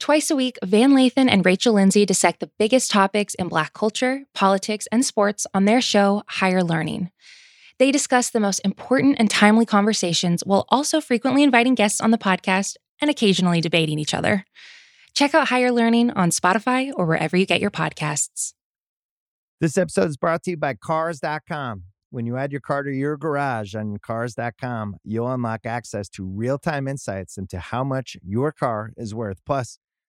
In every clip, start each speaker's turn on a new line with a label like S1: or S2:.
S1: Twice a week, Van Lathan and Rachel Lindsay dissect the biggest topics in Black culture, politics, and sports on their show, Higher Learning. They discuss the most important and timely conversations while also frequently inviting guests on the podcast and occasionally debating each other. Check out Higher Learning on Spotify or wherever you get your podcasts.
S2: This episode is brought to you by Cars.com. When you add your car to your garage on Cars.com, you'll unlock access to real time insights into how much your car is worth. Plus,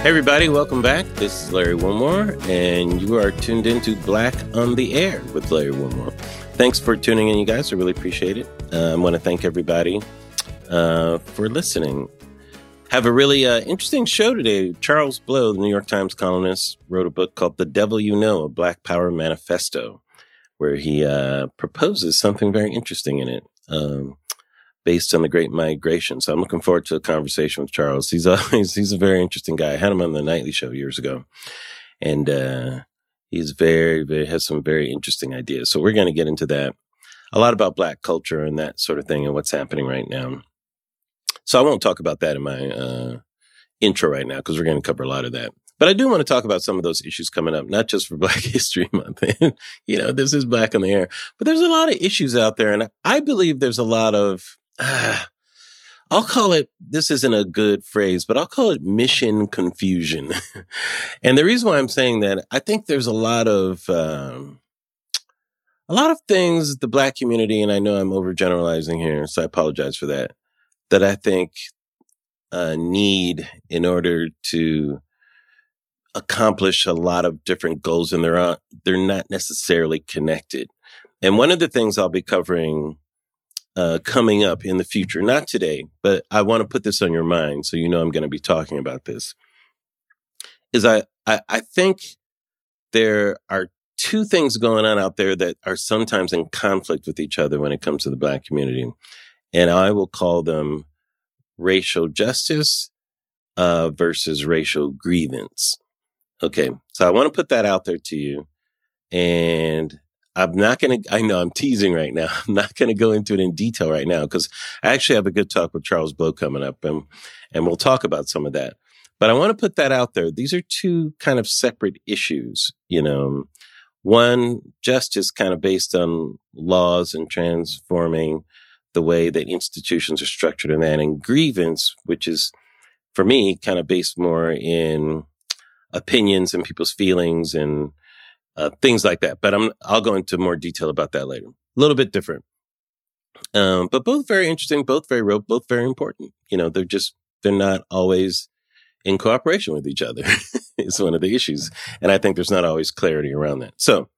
S3: Hey everybody, welcome back. This is Larry Wilmore, and you are tuned into Black on the Air with Larry Wilmore. Thanks for tuning in, you guys. I really appreciate it. Uh, I want to thank everybody uh, for listening. Have a really uh, interesting show today. Charles Blow, the New York Times columnist, wrote a book called The Devil You Know, a Black Power Manifesto, where he uh, proposes something very interesting in it. Um, based on the Great Migration. So I'm looking forward to a conversation with Charles. He's always he's a very interesting guy. I had him on the Nightly Show years ago, and uh, he's very very has some very interesting ideas. So we're going to get into that a lot about Black culture and that sort of thing and what's happening right now. So I won't talk about that in my uh, intro right now because we're going to cover a lot of that. But I do want to talk about some of those issues coming up, not just for Black History Month. you know, this is Black on the Air, but there's a lot of issues out there. And I believe there's a lot of uh, I'll call it, this isn't a good phrase, but I'll call it mission confusion. and the reason why I'm saying that, I think there's a lot of, um, a lot of things the black community, and I know I'm overgeneralizing here, so I apologize for that, that I think uh, need in order to accomplish a lot of different goals, and they're they're not necessarily connected. And one of the things I'll be covering uh, coming up in the future. Not today, but I want to put this on your mind so you know I'm going to be talking about this. Is I, I, I think there are two things going on out there that are sometimes in conflict with each other when it comes to the black community. And I will call them racial justice uh, versus racial grievance. Okay. So I want to put that out there to you. And I'm not going to, I know I'm teasing right now. I'm not going to go into it in detail right now because I actually have a good talk with Charles Blow coming up and, and we'll talk about some of that. But I want to put that out there. These are two kind of separate issues, you know. One, justice kind of based on laws and transforming the way that institutions are structured and that, and grievance, which is for me kind of based more in opinions and people's feelings and uh, things like that. But I'm, I'll go into more detail about that later. A little bit different. Um, but both very interesting, both very real, both very important. You know, they're just, they're not always in cooperation with each other is one of the issues. And I think there's not always clarity around that. So,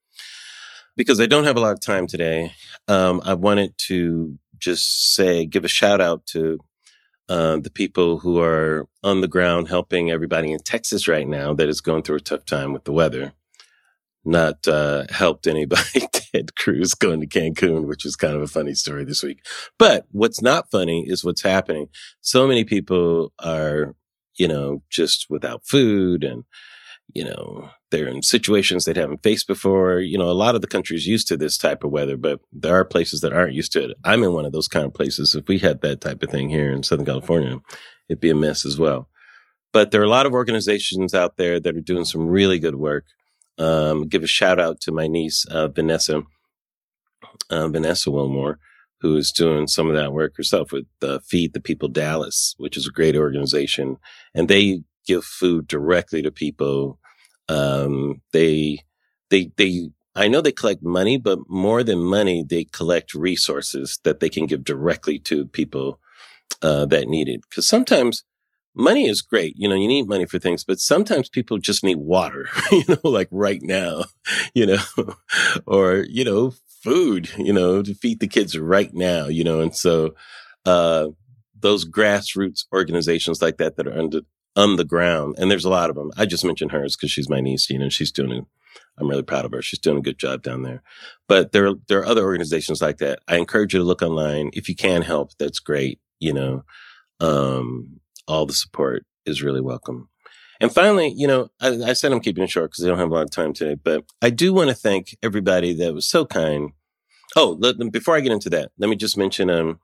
S3: because I don't have a lot of time today, um, I wanted to just say, give a shout out to uh, the people who are on the ground helping everybody in Texas right now that is going through a tough time with the weather not uh, helped anybody. Ted Cruz going to Cancun, which is kind of a funny story this week. But what's not funny is what's happening. So many people are, you know, just without food and, you know, they're in situations they haven't faced before. You know, a lot of the country's used to this type of weather, but there are places that aren't used to it. I'm in one of those kind of places. If we had that type of thing here in Southern California, it'd be a mess as well. But there are a lot of organizations out there that are doing some really good work. Um, give a shout out to my niece, uh, Vanessa, uh, Vanessa Wilmore, who is doing some of that work herself with uh, Feed the People Dallas, which is a great organization. And they give food directly to people. Um, they, they, they, I know they collect money, but more than money, they collect resources that they can give directly to people uh, that need it. Because sometimes money is great. You know, you need money for things, but sometimes people just need water, you know, like right now, you know, or, you know, food, you know, to feed the kids right now, you know, and so, uh, those grassroots organizations like that that are under, on the ground, and there's a lot of them. I just mentioned hers because she's my niece, you know, she's doing. I'm really proud of her. She's doing a good job down there. But there, there are other organizations like that. I encourage you to look online. If you can help, that's great. You know, um, all the support is really welcome. And finally, you know, I, I said I'm keeping it short because I don't have a lot of time today, but I do want to thank everybody that was so kind. Oh, let, before I get into that, let me just mention, um,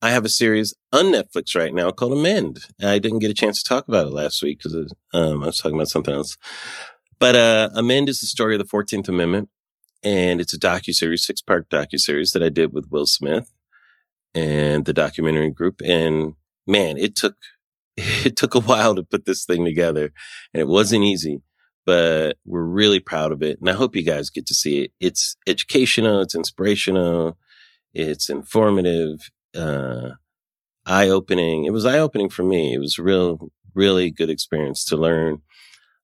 S3: I have a series on Netflix right now called Amend. I didn't get a chance to talk about it last week because um, I was talking about something else. But uh, Amend is the story of the 14th Amendment, and it's a docu-series, six-part docu-series that I did with Will Smith and the documentary group. And man, it took it took a while to put this thing together and it wasn't easy, but we're really proud of it. And I hope you guys get to see it. It's educational. It's inspirational. It's informative, uh, eye opening. It was eye opening for me. It was real, really good experience to learn,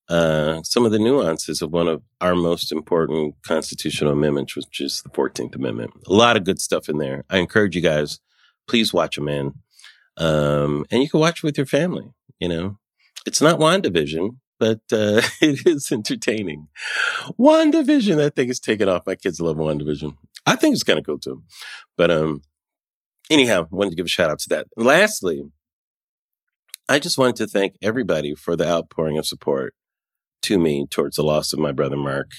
S3: uh, some of the nuances of one of our most important constitutional amendments, which is the 14th Amendment. A lot of good stuff in there. I encourage you guys, please watch Amend. Um, and you can watch it with your family, you know. It's not WandaVision, but uh, it is entertaining. WandaVision, that thing is taken off. My kids love WandaVision. I think it's kind of cool too. But um, anyhow, wanted to give a shout out to that. And lastly, I just wanted to thank everybody for the outpouring of support to me towards the loss of my brother Mark.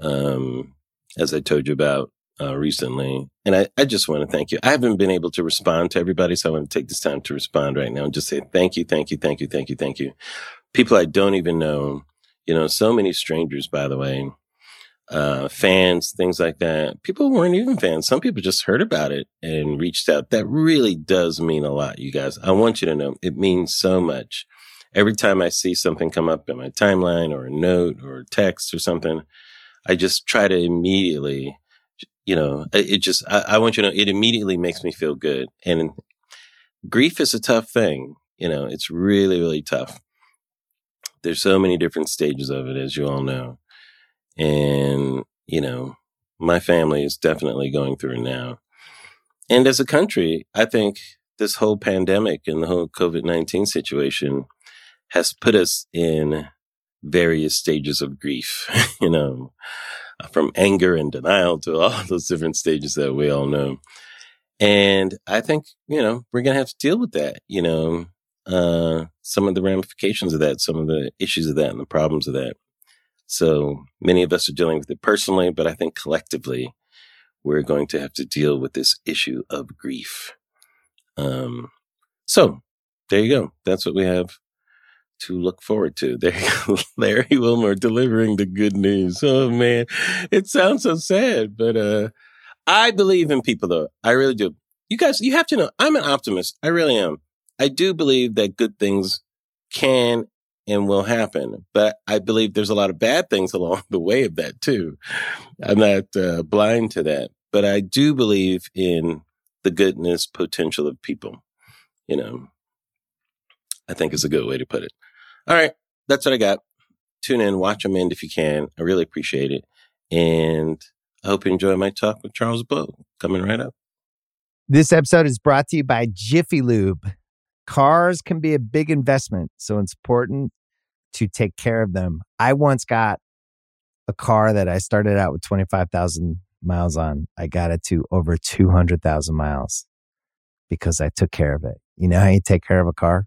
S3: Um, as I told you about uh, recently. And I, I just want to thank you. I haven't been able to respond to everybody, so I want to take this time to respond right now and just say thank you, thank you, thank you, thank you, thank you. People I don't even know, you know, so many strangers, by the way, uh, fans, things like that. People weren't even fans. Some people just heard about it and reached out. That really does mean a lot, you guys. I want you to know it means so much. Every time I see something come up in my timeline or a note or a text or something, I just try to immediately you know, it just, I, I, want you to know, it immediately makes me feel good. And grief is a tough thing. You know, it's really, really tough. There's so many different stages of it, as you all know. And, you know, my family is definitely going through now. And as a country, I think this whole pandemic and the whole COVID 19 situation has put us in various stages of grief, you know from anger and denial to all those different stages that we all know. And I think, you know, we're going to have to deal with that, you know, uh, some of the ramifications of that, some of the issues of that and the problems of that. So many of us are dealing with it personally, but I think collectively we're going to have to deal with this issue of grief. Um, so there you go. That's what we have to look forward to. There you go. Larry Wilmore delivering the good news. Oh man, it sounds so sad, but uh I believe in people though. I really do. You guys, you have to know I'm an optimist. I really am. I do believe that good things can and will happen, but I believe there's a lot of bad things along the way of that too. I'm not uh, blind to that, but I do believe in the goodness potential of people. You know, I think is a good way to put it. All right. That's what I got. Tune in, watch Amend if you can. I really appreciate it. And I hope you enjoy my talk with Charles Blow coming right up.
S2: This episode is brought to you by Jiffy Lube. Cars can be a big investment, so it's important to take care of them. I once got a car that I started out with 25,000 miles on. I got it to over 200,000 miles because I took care of it. You know how you take care of a car?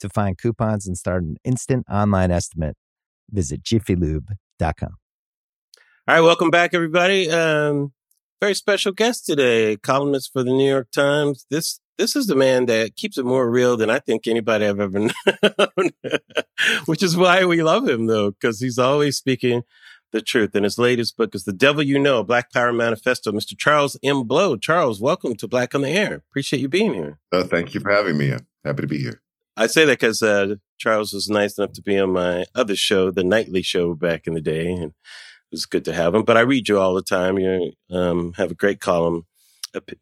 S2: To find coupons and start an instant online estimate, visit jiffylube.com.
S3: All right, welcome back, everybody. Um, very special guest today, columnist for the New York Times. This this is the man that keeps it more real than I think anybody I've ever known, which is why we love him, though, because he's always speaking the truth. And his latest book is The Devil You Know, Black Power Manifesto. Mr. Charles M. Blow. Charles, welcome to Black on the Air. Appreciate you being here.
S4: Uh, thank you for having me. I'm happy to be here.
S3: I say that because uh, Charles was nice enough to be on my other show, the nightly show back in the day. And it was good to have him. But I read you all the time. You um, have a great column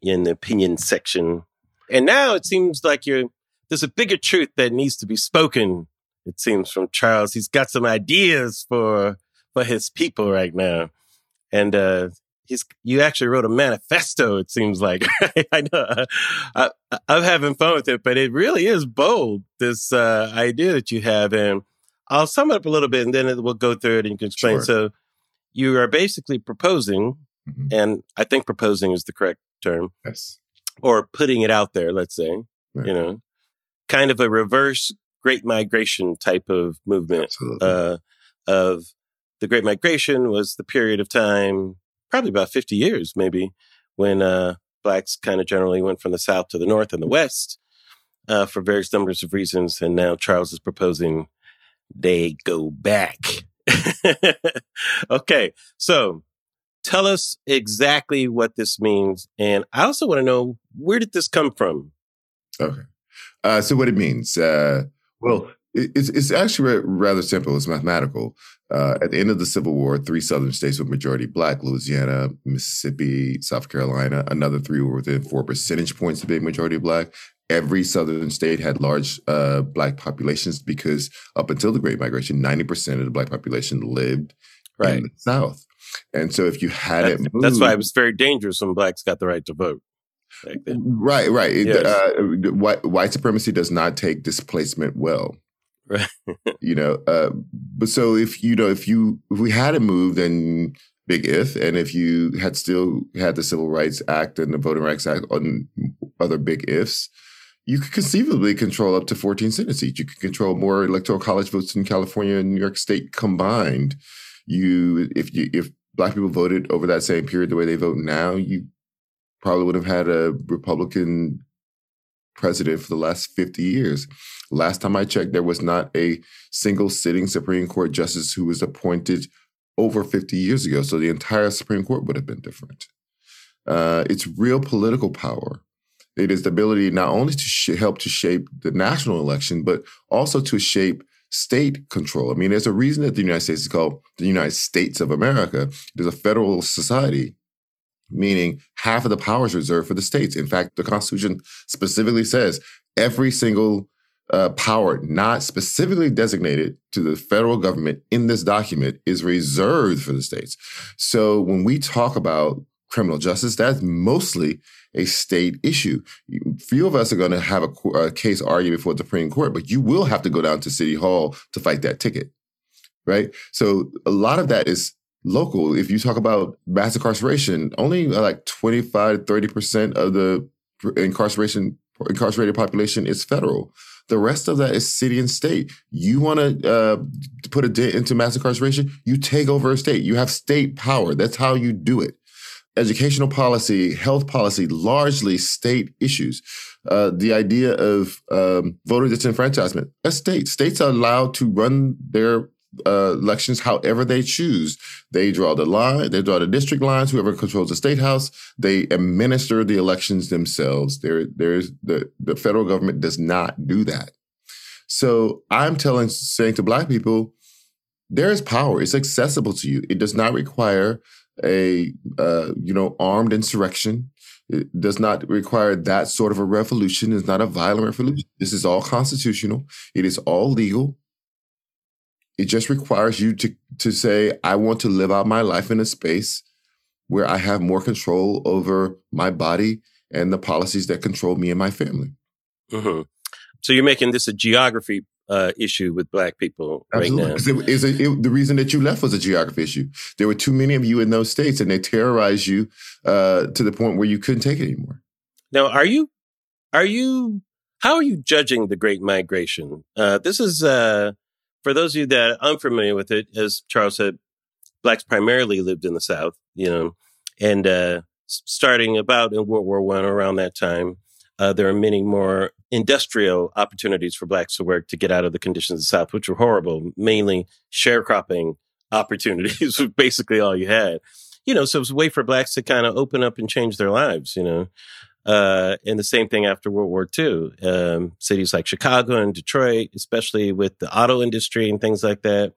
S3: in the opinion section. And now it seems like you're, there's a bigger truth that needs to be spoken. It seems from Charles. He's got some ideas for for his people right now. And uh, he's you actually wrote a manifesto. It seems like I know I, am having fun with it, but it really is bold. This uh, idea that you have, and I'll sum it up a little bit, and then we'll go through it and you can explain. Sure. So you are basically proposing, mm-hmm. and I think proposing is the correct term.
S4: Yes.
S3: Or putting it out there. Let's say, right. you know, kind of a reverse Great Migration type of movement. Uh, of the Great Migration was the period of time, probably about 50 years, maybe, when uh, blacks kind of generally went from the South to the North and the West uh, for various numbers of reasons. And now Charles is proposing they go back. okay, so tell us exactly what this means. And I also want to know where did this come from?
S4: Okay. Uh, so, what it means, uh, well, it's, it's actually rather simple. It's mathematical. Uh, at the end of the Civil War, three Southern states were majority black Louisiana, Mississippi, South Carolina. Another three were within four percentage points of being majority black. Every Southern state had large uh, black populations because up until the Great Migration, 90% of the black population lived right. in the South. And so if you had
S3: it moved, That's why it was very dangerous when blacks got the right to vote.
S4: Right, right. Yes. Uh, white, white supremacy does not take displacement well. Right. you know, uh, but so if you know if you if we had it moved, then big if, and if you had still had the Civil Rights Act and the Voting Rights Act on other big ifs, you could conceivably control up to 14 Senate seats. You could control more electoral college votes in California and New York State combined. You, if you, if black people voted over that same period the way they vote now, you probably would have had a Republican president for the last 50 years. Last time I checked, there was not a single sitting Supreme Court justice who was appointed over 50 years ago. So the entire Supreme Court would have been different. Uh, it's real political power. It is the ability not only to sh- help to shape the national election, but also to shape state control. I mean, there's a reason that the United States is called the United States of America. It is a federal society meaning half of the powers reserved for the states. In fact, the Constitution specifically says every single uh, power not specifically designated to the federal government in this document is reserved for the states. So when we talk about criminal justice, that's mostly a state issue. Few of us are going to have a, a case argued before the Supreme Court, but you will have to go down to City Hall to fight that ticket, right? So a lot of that is local. If you talk about mass incarceration, only uh, like 25 30% of the incarceration incarcerated population is federal. The rest of that is city and state. You want to uh, put a dent into mass incarceration, you take over a state. You have state power. That's how you do it. Educational policy, health policy, largely state issues. Uh, the idea of um, voter disenfranchisement, a state. States are allowed to run their uh, elections however they choose. They draw the line, they draw the district lines. Whoever controls the state house, they administer the elections themselves. There, there's the the federal government does not do that. So I'm telling, saying to Black people, there is power. It's accessible to you. It does not require a uh, you know armed insurrection. It does not require that sort of a revolution. It's not a violent revolution. This is all constitutional. It is all legal. It just requires you to to say, I want to live out my life in a space where I have more control over my body and the policies that control me and my family.
S3: Mm-hmm. So you're making this a geography uh, issue with black people Absolutely. right now.
S4: It, it, it, the reason that you left was a geography issue. There were too many of you in those states, and they terrorized you uh, to the point where you couldn't take it anymore.
S3: Now, are you, are you, how are you judging the Great Migration? Uh, this is uh, for those of you that are unfamiliar with it. As Charles said, blacks primarily lived in the South, you know, and uh, starting about in World War One around that time. Uh, there are many more industrial opportunities for blacks to work to get out of the conditions of the South, which were horrible, mainly sharecropping opportunities basically all you had. You know, so it was a way for blacks to kind of open up and change their lives, you know. Uh, and the same thing after World War II. Um, cities like Chicago and Detroit, especially with the auto industry and things like that,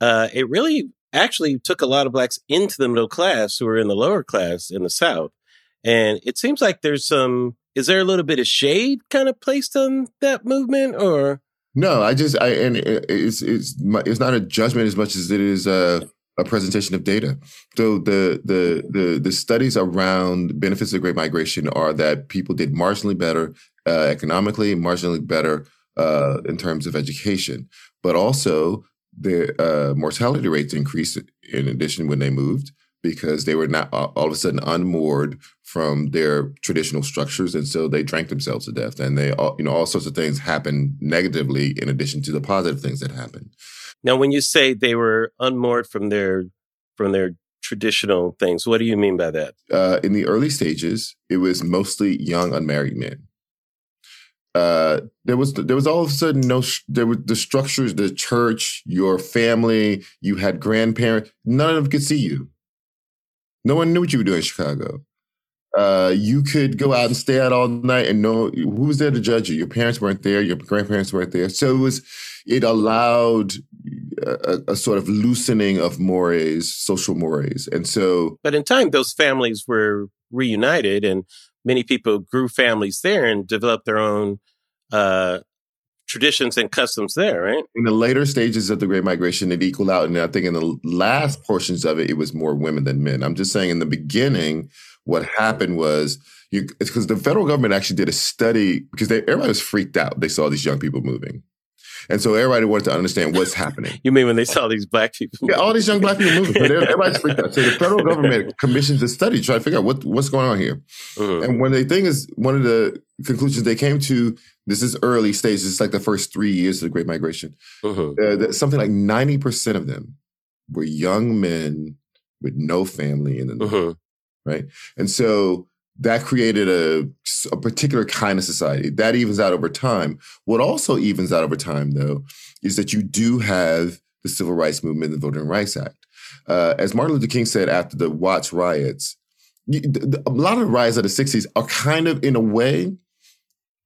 S3: uh, it really actually took a lot of blacks into the middle class who were in the lower class in the South. And it seems like there's some is there a little bit of shade kind of placed on that movement or
S4: no i just i and it's it's it's not a judgment as much as it is a, a presentation of data so the the the the studies around benefits of great migration are that people did marginally better uh, economically marginally better uh, in terms of education but also the uh, mortality rates increased in addition when they moved because they were not all of a sudden unmoored from their traditional structures, and so they drank themselves to death. And they, all, you know, all sorts of things happen negatively in addition to the positive things that happen.
S3: Now, when you say they were unmoored from their from their traditional things, what do you mean by that?
S4: Uh, in the early stages, it was mostly young unmarried men. Uh, there was there was all of a sudden no there were the structures, the church, your family, you had grandparents, none of them could see you no one knew what you were doing in Chicago. Uh, you could go out and stay out all night and know who was there to judge you. Your parents weren't there, your grandparents weren't there. So it was, it allowed a, a, sort of loosening of mores, social mores. And so.
S3: But in time, those families were reunited and many people grew families there and developed their own uh, traditions and customs there, right?
S4: In the later stages of the Great Migration, it equaled out. And I think in the last portions of it, it was more women than men. I'm just saying in the beginning, what happened was you, it's because the federal government actually did a study because they, everybody was freaked out. They saw these young people moving. And so everybody wanted to understand what's happening.
S3: you mean when they saw these black people?
S4: Yeah, all these young black people moving. everybody's freaked out. So the federal government commissions a study to try to figure out what, what's going on here. Mm-hmm. And when the thing is, one of the conclusions they came to, this is early stages, it's like the first three years of the Great Migration. Mm-hmm. Uh, that something like 90% of them were young men with no family in the mm-hmm. Right? And so that created a, a particular kind of society that evens out over time. What also evens out over time, though, is that you do have the civil rights movement, the Voting Rights Act. Uh, as Martin Luther King said after the Watts riots, a lot of riots of the 60s are kind of, in a way,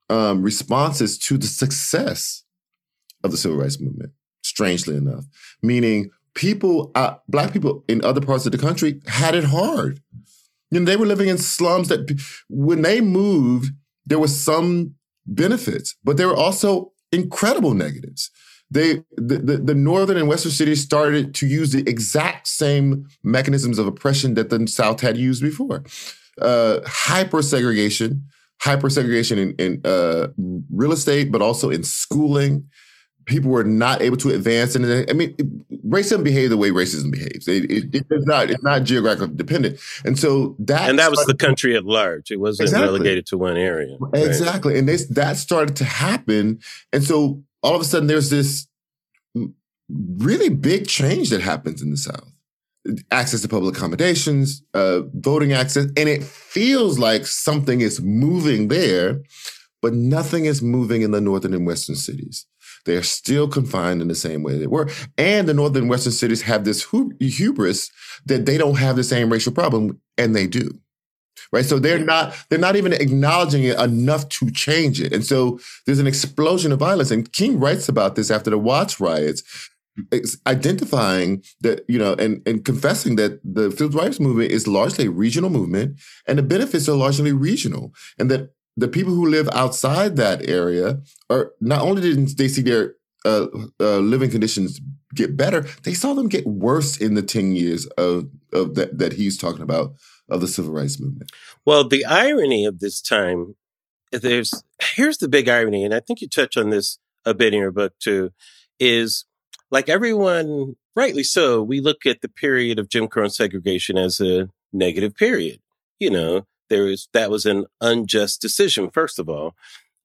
S4: um, responses to the success of the civil rights movement, strangely enough. Meaning, people, uh, Black people in other parts of the country had it hard you know, they were living in slums that when they moved, there was some benefits, but there were also incredible negatives. They the, the, the, northern and western cities started to use the exact same mechanisms of oppression that the South had used before. Uh, hyper segregation, hyper segregation in, in uh, real estate, but also in schooling, people were not able to advance. And I mean, racism behaves the way racism behaves. It, it, it's not it's not geographically dependent. And so that
S3: and that was the country at large. It wasn't exactly. relegated to one area.
S4: Right? Exactly. And this that started to happen. And so all of a sudden, there's this really big change that happens in the South. Access to public accommodations, uh, voting access, and it feels like something is moving there, but nothing is moving in the northern and western cities. They are still confined in the same way they were. And the northern western cities have this hubris that they don't have the same racial problem, and they do. Right. So they're not they're not even acknowledging it enough to change it. And so there's an explosion of violence. And King writes about this after the Watts riots hmm. identifying that you know and and confessing that the civil rights movement is largely a regional movement and the benefits are largely regional and that the people who live outside that area are not only did they see their uh, uh, living conditions get better, they saw them get worse in the 10 years of, of that, that he's talking about of the civil rights movement.
S3: Well, the irony of this time, there's here's the big irony, and I think you touch on this a bit in your book too, is like everyone, rightly so, we look at the period of Jim Crow and segregation as a negative period. You know, there was that was an unjust decision. First of all,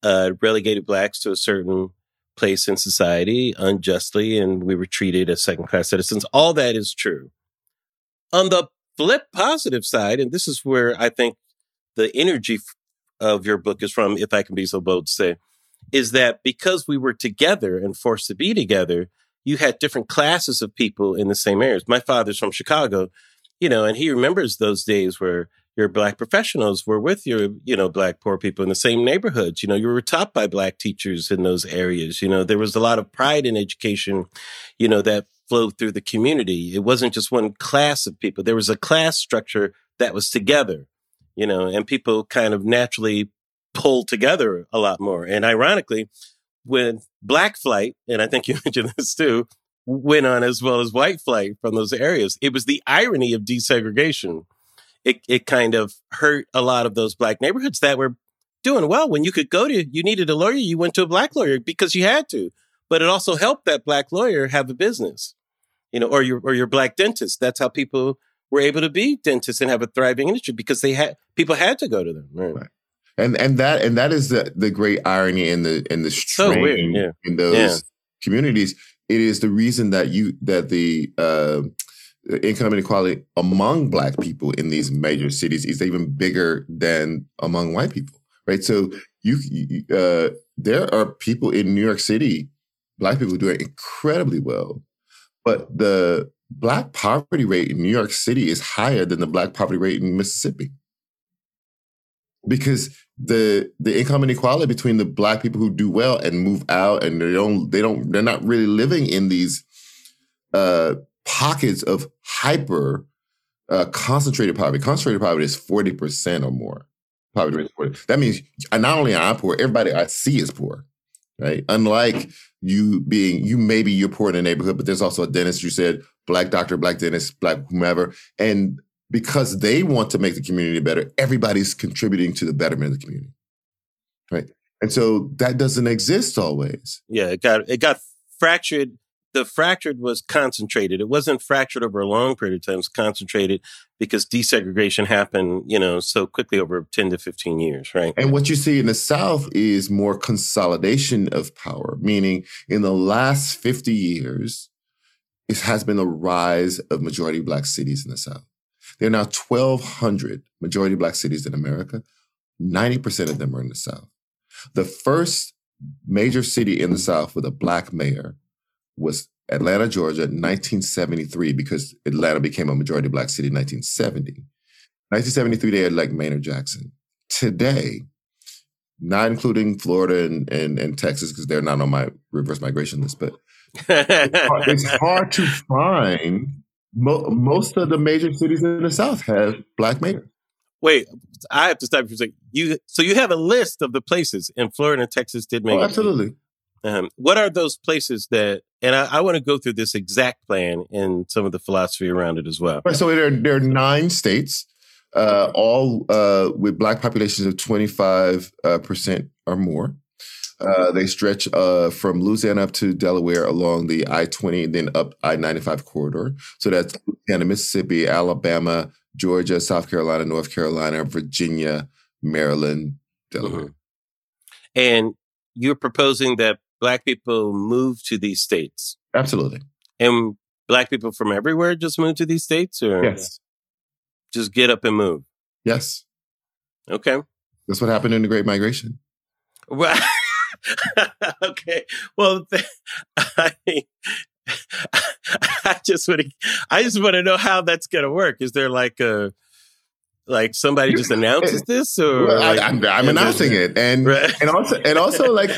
S3: uh, relegated blacks to a certain place in society unjustly, and we were treated as second class citizens. All that is true. On the flip positive side, and this is where I think the energy of your book is from, if I can be so bold to say, is that because we were together and forced to be together, you had different classes of people in the same areas. My father's from Chicago, you know, and he remembers those days where your black professionals were with your, you know, black poor people in the same neighborhoods. You know, you were taught by black teachers in those areas. You know, there was a lot of pride in education, you know, that flowed through the community. It wasn't just one class of people. There was a class structure that was together, you know, and people kind of naturally pulled together a lot more. And ironically, when black flight, and I think you mentioned this too, went on as well as white flight from those areas, it was the irony of desegregation. It, it kind of hurt a lot of those black neighborhoods that were doing well. When you could go to, you needed a lawyer, you went to a black lawyer because you had to. But it also helped that black lawyer have a business, you know, or your or your black dentist. That's how people were able to be dentists and have a thriving industry because they had people had to go to them. Right. right
S4: and and that and that is the the great irony in the in the strain so weird, yeah. in those yeah. communities. It is the reason that you that the uh, income inequality among Black people in these major cities is even bigger than among white people, right? So you uh, there are people in New York City, Black people doing incredibly well, but the Black poverty rate in New York City is higher than the Black poverty rate in Mississippi because the the income inequality between the black people who do well and move out and they don't they don't they're not really living in these uh, pockets of hyper uh, concentrated poverty. Concentrated poverty is forty percent or more. Poverty rate 40. That means not only am I poor, everybody I see is poor, right? Unlike you being you maybe you're poor in the neighborhood, but there's also a dentist. You said black doctor, black dentist, black whomever, and because they want to make the community better, everybody's contributing to the betterment of the community. Right. And so that doesn't exist always.
S3: Yeah, it got it got fractured. The fractured was concentrated. It wasn't fractured over a long period of time. It was concentrated because desegregation happened, you know, so quickly over 10 to 15 years, right?
S4: And what you see in the South is more consolidation of power, meaning in the last 50 years, it has been a rise of majority black cities in the South. There are now 1,200 majority black cities in America. 90% of them are in the South. The first major city in the South with a black mayor was Atlanta, Georgia, 1973, because Atlanta became a majority black city in 1970. 1973, they had like Maynard Jackson. Today, not including Florida and, and, and Texas, because they're not on my reverse migration list, but it's hard to find Mo- most of the major cities in the South have black mayors.
S3: Wait, I have to stop you for a second. You so you have a list of the places in Florida and Texas did make.
S4: Oh, absolutely.
S3: Um, what are those places that? And I, I want to go through this exact plan and some of the philosophy around it as well.
S4: Right, so there, there are nine states, uh, all uh, with black populations of twenty five uh, percent or more. Uh, they stretch uh, from Louisiana up to Delaware along the I 20, then up I 95 corridor. So that's Louisiana, Mississippi, Alabama, Georgia, South Carolina, North Carolina, Virginia, Maryland, Delaware. Mm-hmm.
S3: And you're proposing that Black people move to these states?
S4: Absolutely.
S3: And Black people from everywhere just move to these states? Or
S4: yes.
S3: Just get up and move?
S4: Yes.
S3: Okay.
S4: That's what happened in the Great Migration.
S3: Well, okay. Well, I mean, I just want to, I just want to know how that's going to work. Is there like a, like somebody just announces this, or
S4: well, like, I, am announcing it, and right. and also and also like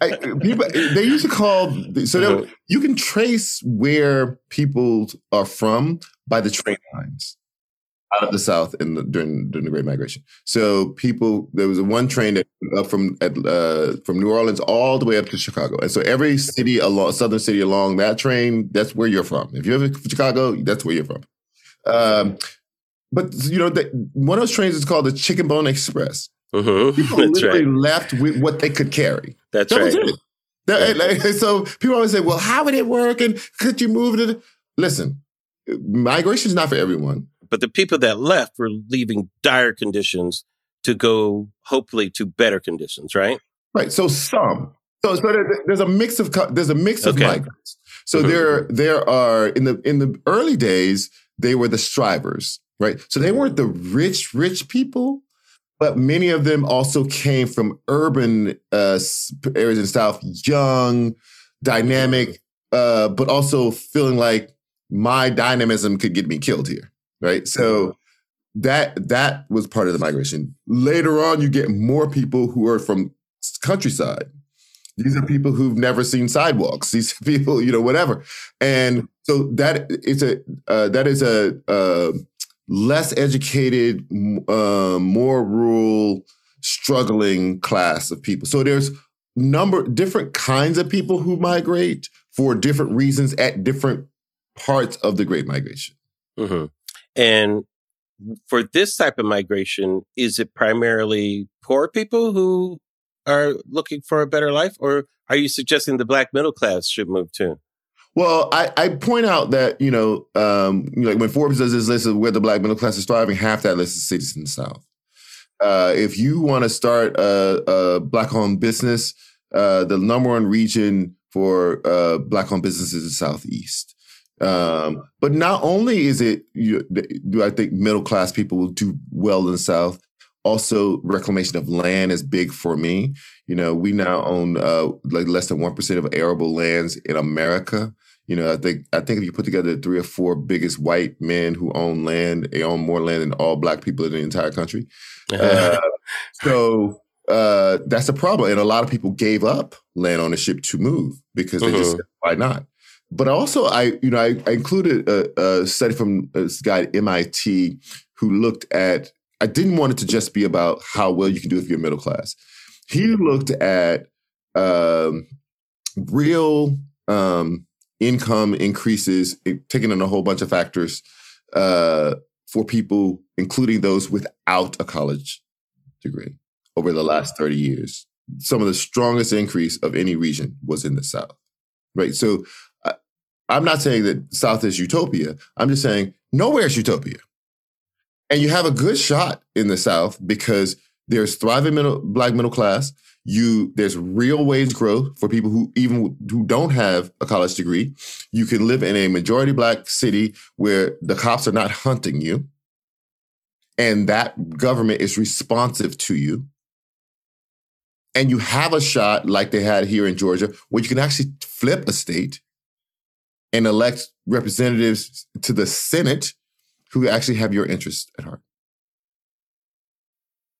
S4: I, people they used to call so uh-huh. you can trace where people are from by the train lines out of the South in the, during during the Great Migration. So people, there was one train that up from uh, from New Orleans all the way up to Chicago, and so every city along southern city along that train, that's where you're from. If you're from Chicago, that's where you're from. Um, but you know, the, one of those trains is called the Chicken Bone Express.
S3: Mm-hmm.
S4: People That's literally right. left with what they could carry.
S3: That's that right.
S4: That, like, so people always say, "Well, how would it work? And could you move it?" Listen, migration is not for everyone.
S3: But the people that left were leaving dire conditions to go, hopefully, to better conditions. Right.
S4: Right. So some. So, so there's a mix of there's a mix of migrants. So mm-hmm. there there are in the in the early days they were the strivers, right? So they weren't the rich rich people, but many of them also came from urban uh, areas in the South, young, dynamic, uh, but also feeling like my dynamism could get me killed here, right? So that that was part of the migration. Later on, you get more people who are from countryside. These are people who've never seen sidewalks. These people, you know, whatever. And so that is a uh, that is a uh, less educated, uh, more rural, struggling class of people. So there's number different kinds of people who migrate for different reasons at different parts of the Great Migration.
S3: Mm-hmm. And for this type of migration, is it primarily poor people who are looking for a better life, or are you suggesting the black middle class should move too?
S4: Well, I, I point out that you know, um, like when Forbes does this list of where the black middle class is thriving, half that list is cities in the South. Uh, if you want to start a, a black-owned business, uh, the number one region for uh, black-owned businesses is the Southeast. Um, but not only is it you, do I think middle class people will do well in the South, also reclamation of land is big for me. You know, we now own uh, like less than one percent of arable lands in America. You know, I think I think if you put together the three or four biggest white men who own land, they own more land than all black people in the entire country. Uh, so uh, that's a problem, and a lot of people gave up land ownership to move because they mm-hmm. just said, why not? But also, I you know I, I included a, a, study from this guy at MIT who looked at. I didn't want it to just be about how well you can do if you're middle class. He looked at um, real um, income increases, taking in a whole bunch of factors uh, for people, including those without a college degree, over the last 30 years. Some of the strongest increase of any region was in the South, right? So I'm not saying that South is utopia. I'm just saying nowhere is utopia. And you have a good shot in the South because there's thriving middle, black middle class. You there's real wage growth for people who even who don't have a college degree. You can live in a majority black city where the cops are not hunting you, and that government is responsive to you. And you have a shot like they had here in Georgia, where you can actually flip a state and elect representatives to the Senate who actually have your interest at heart.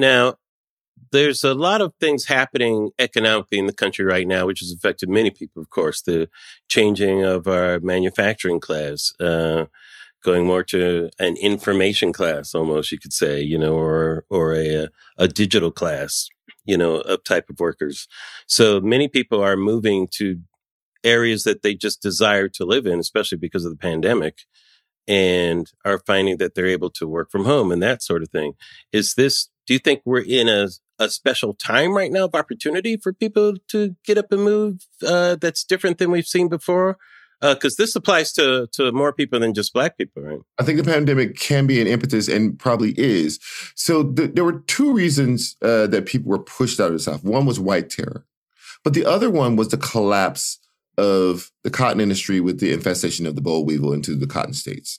S3: Now, there's a lot of things happening economically in the country right now, which has affected many people, of course. The changing of our manufacturing class, uh, going more to an information class, almost you could say, you know, or or a a digital class, you know, of type of workers. So many people are moving to areas that they just desire to live in, especially because of the pandemic, and are finding that they're able to work from home and that sort of thing. Is this do you think we're in a, a special time right now of opportunity for people to get up and move uh, that's different than we've seen before? Because uh, this applies to to more people than just black people, right?
S4: I think the pandemic can be an impetus and probably is. So th- there were two reasons uh, that people were pushed out of the South. One was white terror, but the other one was the collapse of the cotton industry with the infestation of the boll weevil into the cotton states.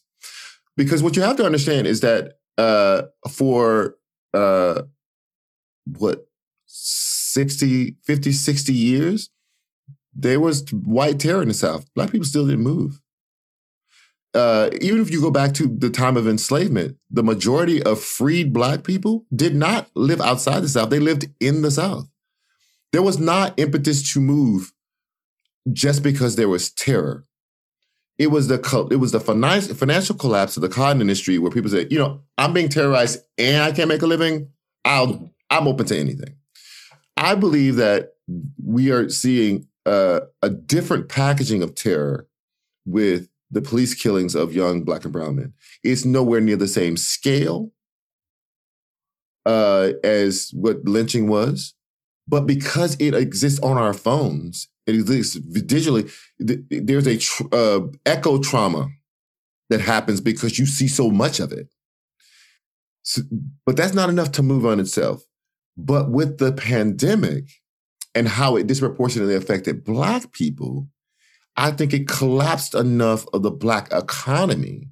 S4: Because what you have to understand is that uh, for uh, what 60, 50, 60 years, there was white terror in the South. Black people still didn't move. Uh, even if you go back to the time of enslavement, the majority of freed black people did not live outside the South. They lived in the South. There was not impetus to move just because there was terror. It was the it was the financial collapse of the cotton industry where people said, you know, I'm being terrorized and I can't make a living. I'll I'm open to anything. I believe that we are seeing a different packaging of terror with the police killings of young black and brown men. It's nowhere near the same scale uh, as what lynching was, but because it exists on our phones, it exists digitally. There's a tr- uh, echo trauma that happens because you see so much of it. So, but that's not enough to move on itself. But with the pandemic, and how it disproportionately affected Black people, I think it collapsed enough of the Black economy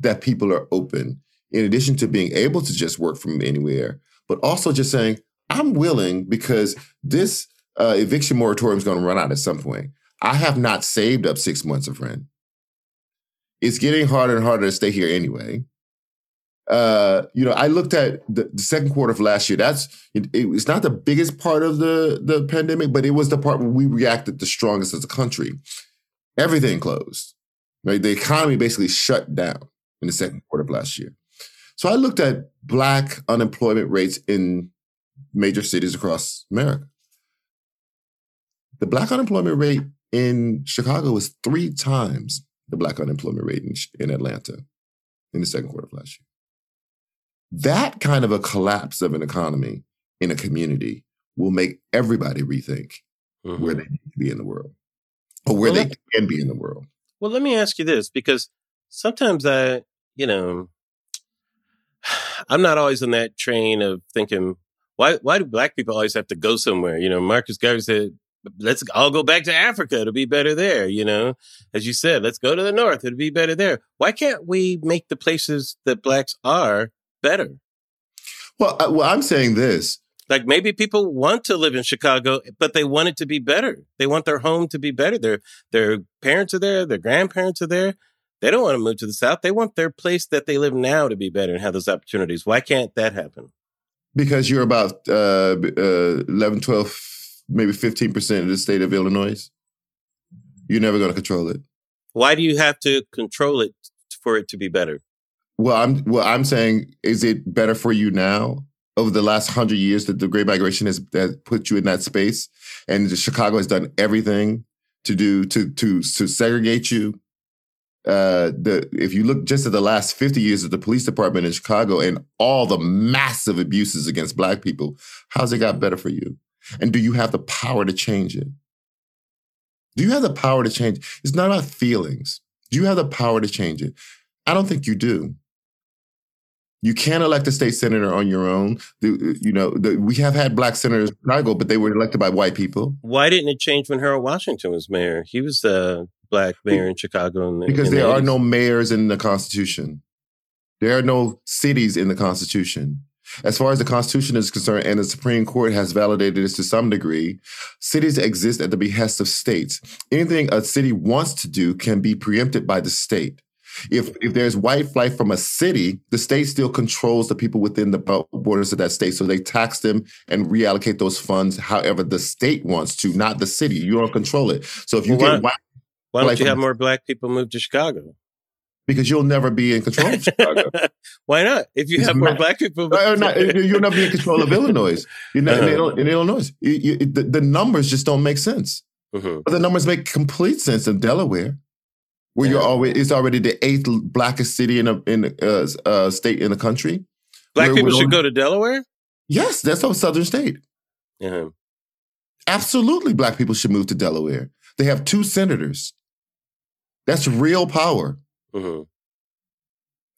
S4: that people are open, in addition to being able to just work from anywhere, but also just saying, I'm willing because this uh, eviction moratorium is going to run out at some point. I have not saved up six months of rent. It's getting harder and harder to stay here anyway uh, you know, I looked at the, the, second quarter of last year. That's it, it's not the biggest part of the the pandemic, but it was the part where we reacted the strongest as a country. Everything closed. Right, the economy basically shut down in the second quarter of last year. So I looked at black unemployment rates in major cities across America. The black unemployment rate in Chicago was three times the black unemployment rate in, in Atlanta in the second quarter of last year. That kind of a collapse of an economy in a community will make everybody rethink mm-hmm. where they need to be in the world or where well, they can be in the world.
S3: Well, let me ask you this because sometimes I, you know, I'm not always on that train of thinking, why, why do black people always have to go somewhere? You know, Marcus Garvey said, let's all go back to Africa It'll be better there. You know, as you said, let's go to the North. It'll be better there. Why can't we make the places that blacks are better.
S4: Well, uh, well, I'm saying this.
S3: Like maybe people want to live in Chicago, but they want it to be better. They want their home to be better. Their their parents are there, their grandparents are there. They don't want to move to the South. They want their place that they live now to be better and have those opportunities. Why can't that happen?
S4: Because you're about uh, uh, 11, 12, maybe 15% of the state of Illinois. You're never going to control it.
S3: Why do you have to control it for it to be better?
S4: Well, I'm well. I'm saying, is it better for you now over the last hundred years that the Great Migration has, has put you in that space, and Chicago has done everything to do to to to segregate you. Uh, the if you look just at the last fifty years of the police department in Chicago and all the massive abuses against Black people, how's it got better for you? And do you have the power to change it? Do you have the power to change? It's not about feelings. Do you have the power to change it? I don't think you do. You can't elect a state senator on your own. The, you know, the, we have had black senators in Chicago, but they were elected by white people.
S3: Why didn't it change when Harold Washington was mayor? He was the black mayor in Chicago. In
S4: the, because
S3: in
S4: there
S3: the
S4: are no mayors in the Constitution. There are no cities in the Constitution. As far as the Constitution is concerned, and the Supreme Court has validated this to some degree, cities exist at the behest of states. Anything a city wants to do can be preempted by the state. If if there's white flight from a city, the state still controls the people within the borders of that state. So they tax them and reallocate those funds however the state wants to, not the city. You don't control it. So if you well,
S3: get why, white, why don't you have more black people move to Chicago?
S4: Because you'll never be in control of Chicago.
S3: why not? If you it's have more black people,
S4: no, not, you'll never be in control of Illinois. You're not, uh-huh. in, Illinois, you, you, the, the, numbers just don't make sense. Mm-hmm. But the numbers make complete sense in Delaware where yeah. you're always it's already the eighth blackest city in a in a uh, uh, state in the country.
S3: Black people should go to Delaware.
S4: Yes, that's a southern state.
S3: Yeah,
S4: absolutely. Black people should move to Delaware. They have two senators. That's real power. Mm-hmm.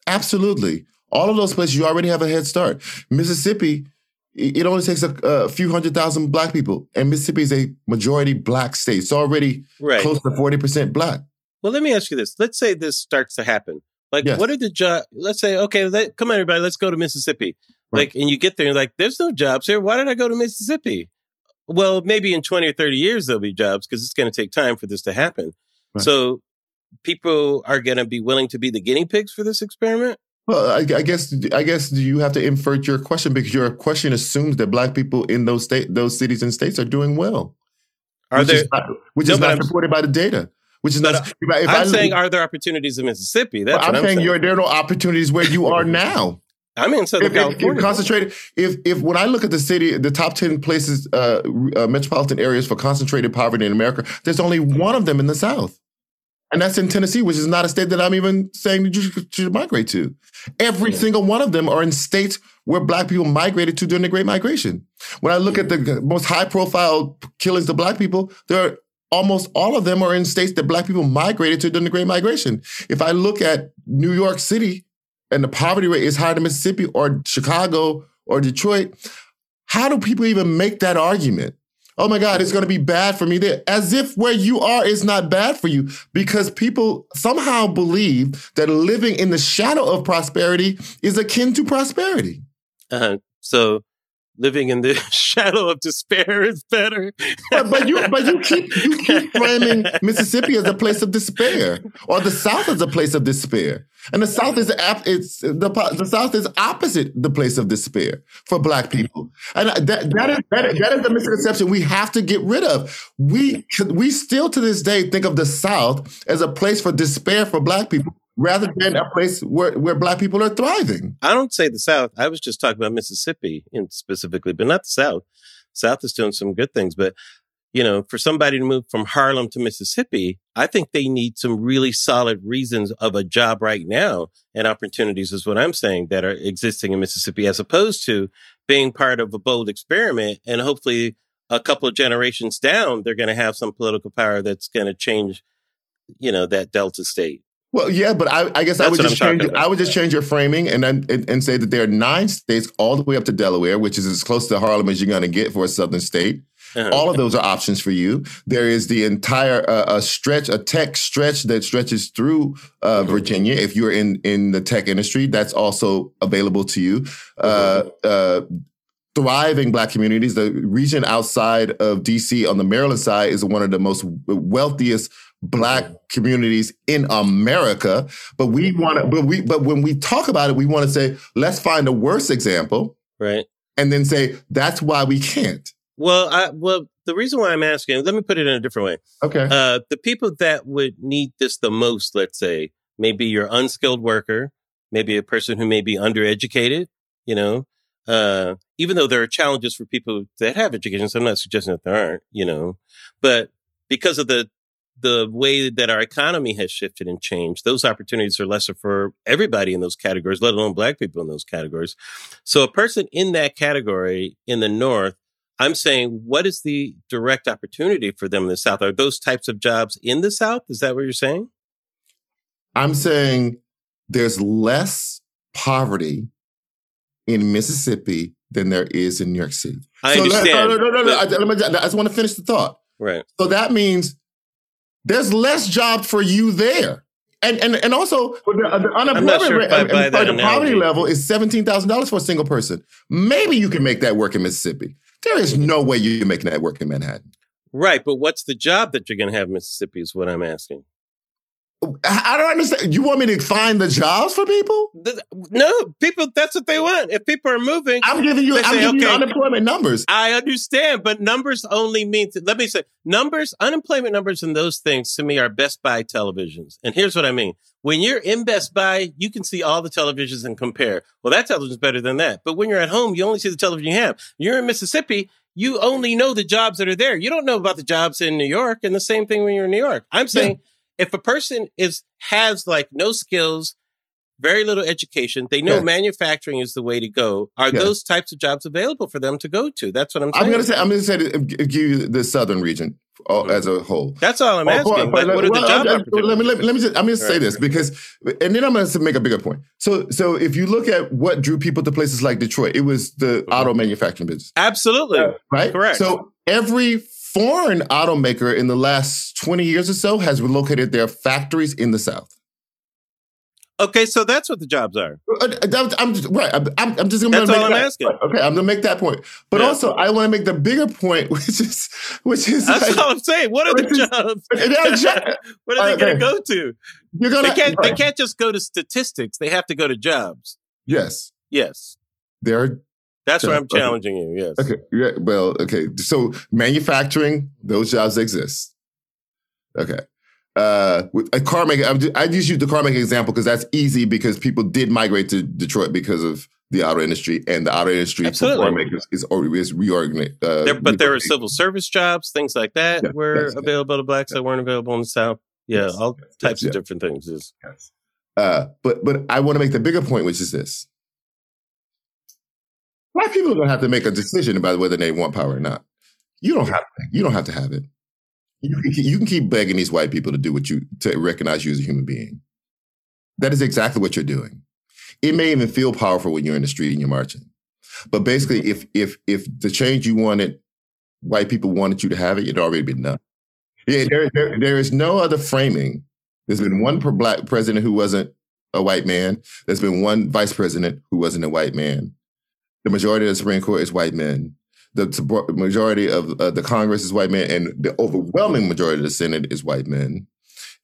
S4: Absolutely. All of those places, you already have a head start. Mississippi, it only takes a, a, few hundred thousand black people, and Mississippi is a majority black state. It's already right. close to 40% black.
S3: Well, let me ask you this. Let's say this starts to happen. Like, yes. what are the jobs? Let's say, okay, let, come on, everybody, let's go to Mississippi. Right. Like, and you get there and like, there's no jobs here. Why did I go to Mississippi? Well, maybe in 20 or 30 years, there'll be jobs because it's going to take time for this to happen. Right. So people are going to be willing to be the guinea pigs for this experiment?
S4: Well, I, I, guess I guess you have to invert your question because your question assumes that black people in those state those cities and states are doing well.
S3: Are which there?
S4: Is not, which no, is not supported by the data. Which is not.
S3: If I, if I'm I, saying, are there opportunities in Mississippi? That's
S4: I'm,
S3: I'm,
S4: saying, saying. there are no opportunities where you are now.
S3: I'm in Southern
S4: if,
S3: California.
S4: If concentrated. If if when I look at the city, the top ten places, uh, uh, metropolitan areas for concentrated poverty in America, there's only one of them in the South. And that's in Tennessee, which is not a state that I'm even saying that you should, migrate to. Every yeah. single one of them are in states where black people migrated to during the Great Migration. When I look at the most high profile killings of black people, there are almost all of them are in states that black people migrated to during the Great Migration. If I look at New York City and the poverty rate is higher than Mississippi or Chicago or Detroit, how do people even make that argument? Oh my God, it's going to be bad for me there. As if where you are is not bad for you because people somehow believe that living in the shadow of prosperity is akin to prosperity.
S3: Uh-huh. So living in the shadow of despair is better.
S4: but, but, you but you keep you keep framing Mississippi as a place of despair, or the South as a place of despair, and the South is it's the the South is opposite the place of despair for Black people, and that that is that is, that is the misconception we have to get rid of. We we still to this day think of the South as a place for despair for Black people rather than a place where, where black people are thriving.
S3: I don't say the South. I was just talking about Mississippi in specifically, but not the South. South is doing some good things, but you know, for somebody to move from Harlem to Mississippi, I think they need some really solid reasons of a job right now and opportunities is what I'm saying that are existing in Mississippi as opposed to being part of a bold experiment and hopefully a couple of generations down, they're going to have some political power that's going to change, you know, that Delta state.
S4: Well, yeah, but I, I guess That's I would just change. I would just change your framing and then and, and, say that there are nine states all the way up to Delaware, which is as close to Harlem as you're going to get for a southern state. Uh-huh. All of those are options for you. There is the entire uh, a stretch, a tech stretch that stretches through uh, mm-hmm. Virginia. If you're in in the tech industry, that's also available to you. Mm-hmm. Uh, uh thriving black communities. The region outside of DC on the Maryland side is one of the most wealthiest black communities in America. But we want to, but we, but when we talk about it, we want to say, let's find a worse example.
S3: Right.
S4: And then say, that's why we can't.
S3: Well, I, well, the reason why I'm asking, let me put it in a different way.
S4: Okay.
S3: Uh, the people that would need this the most, let's say, maybe your unskilled worker, maybe a person who may be undereducated, you know, uh, even though there are challenges for people that have education, so I'm not suggesting that there aren't, you know, but because of the the way that our economy has shifted and changed, those opportunities are lesser for everybody in those categories, let alone black people in those categories. So a person in that category in the North, I'm saying, what is the direct opportunity for them in the South? Are those types of jobs in the South? Is that what you're saying?
S4: I'm saying there's less poverty in Mississippi than there is in New York City.
S3: I so understand.
S4: no, no, no, no, no. I, I just want to finish the thought.
S3: Right.
S4: So that means there's less jobs for you there. And and and also the, uh, the unemployment sure rate, the poverty level is seventeen thousand dollars for a single person. Maybe you can make that work in Mississippi. There is no way you're making that work in Manhattan.
S3: Right, but what's the job that you're going to have in Mississippi? Is what I'm asking.
S4: I don't understand. You want me to find the jobs for people?
S3: No, people. That's what they want. If people are moving,
S4: I'm giving you. I'm say, giving okay, you unemployment numbers.
S3: I understand, but numbers only mean. To, let me say, numbers, unemployment numbers, and those things to me are Best Buy televisions. And here's what I mean: when you're in Best Buy, you can see all the televisions and compare. Well, that television's better than that. But when you're at home, you only see the television you have. You're in Mississippi. You only know the jobs that are there. You don't know about the jobs in New York. And the same thing when you're in New York. I'm saying. If a person is has like no skills very little education. They know yeah. manufacturing is the way to go. Are yeah. those types of jobs available for them to go to? That's what I'm saying.
S4: I'm going to say. I'm going to say give you the southern region all, as a whole.
S3: That's all I'm asking. Oh, but, what are well, the job
S4: opportunities? Let me, let me, let me just. I'm going to say this because, and then I'm going to make a bigger point. So, so if you look at what drew people to places like Detroit, it was the mm-hmm. auto manufacturing business.
S3: Absolutely, uh,
S4: right?
S3: Correct.
S4: So every foreign automaker in the last 20 years or so has relocated their factories in the South.
S3: Okay, so that's what the jobs are.
S4: Uh, uh, I'm right. I'm, I'm just going
S3: to.
S4: That's
S3: all I'm that, asking.
S4: Okay, I'm going to make that point, but yeah. also I want to make the bigger point, which is, which is.
S3: That's
S4: like,
S3: all I'm saying. What are the jobs? what are they going to go to? You're gonna, they can't. Right. They can't just go to statistics. They have to go to jobs.
S4: Yes.
S3: Yes.
S4: There
S3: that's where I'm challenging okay. you. Yes.
S4: Okay. Yeah. Well. Okay. So manufacturing, those jobs exist. Okay. Uh, a car maker. I just use the car making example because that's easy because people did migrate to Detroit because of the auto industry, and the auto industry
S3: Absolutely.
S4: for car makers is is reorganized. Uh,
S3: there, but there were civil service jobs, things like that, yeah, were yes, available yes. to blacks that weren't available in the South. Yeah, yes, all types of different things. Is
S4: uh, but but I want to make the bigger point, which is this: Black people are to have to make a decision about whether they want power or not. You don't have to. You don't have to have it. You, you can keep begging these white people to do what you to recognize you as a human being. That is exactly what you're doing. It may even feel powerful when you're in the street and you're marching, but basically, if if if the change you wanted, white people wanted you to have it, it'd already been done. Yeah, there, there, there is no other framing. There's been one black president who wasn't a white man. There's been one vice president who wasn't a white man. The majority of the Supreme Court is white men. The majority of uh, the Congress is white men, and the overwhelming majority of the Senate is white men.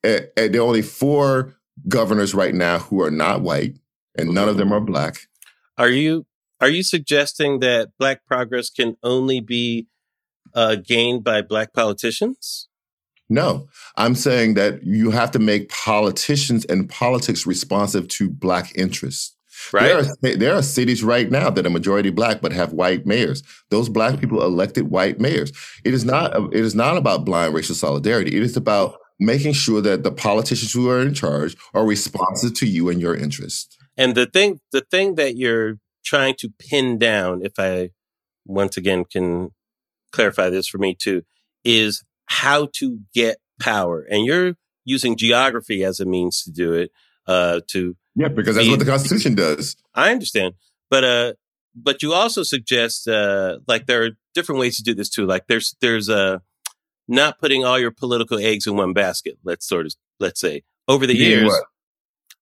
S4: And, and there are only four governors right now who are not white, and none of them are black.
S3: Are you are you suggesting that black progress can only be uh, gained by black politicians?
S4: No, I'm saying that you have to make politicians and politics responsive to black interests.
S3: Right.
S4: There are, there are cities right now that are majority black but have white mayors. Those black people elected white mayors. It is not it is not about blind racial solidarity. It is about making sure that the politicians who are in charge are responsive to you and your interests.
S3: And the thing the thing that you're trying to pin down, if I once again can clarify this for me too, is how to get power. And you're using geography as a means to do it, uh, to
S4: yeah, because that's what the Constitution does.
S3: I understand, but uh, but you also suggest uh, like there are different ways to do this too. Like there's there's uh not putting all your political eggs in one basket. Let's sort of let's say over the years. What?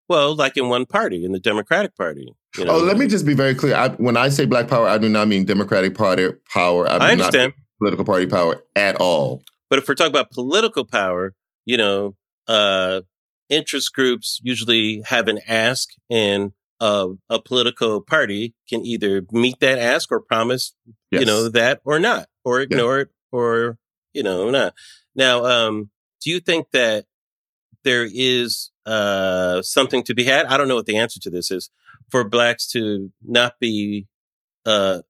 S3: Well, like in one party, in the Democratic Party.
S4: You know? Oh, let me just be very clear. I, when I say Black Power, I do not mean Democratic Party power. I,
S3: I understand
S4: political party power at all.
S3: But if we're talking about political power, you know, uh, interest groups usually have an ask and uh, a political party can either meet that ask or promise, yes. you know, that or not, or ignore yeah. it or, you know, not. Now, um, do you think that there is uh, something to be had? I don't know what the answer to this is for blacks to not be uh,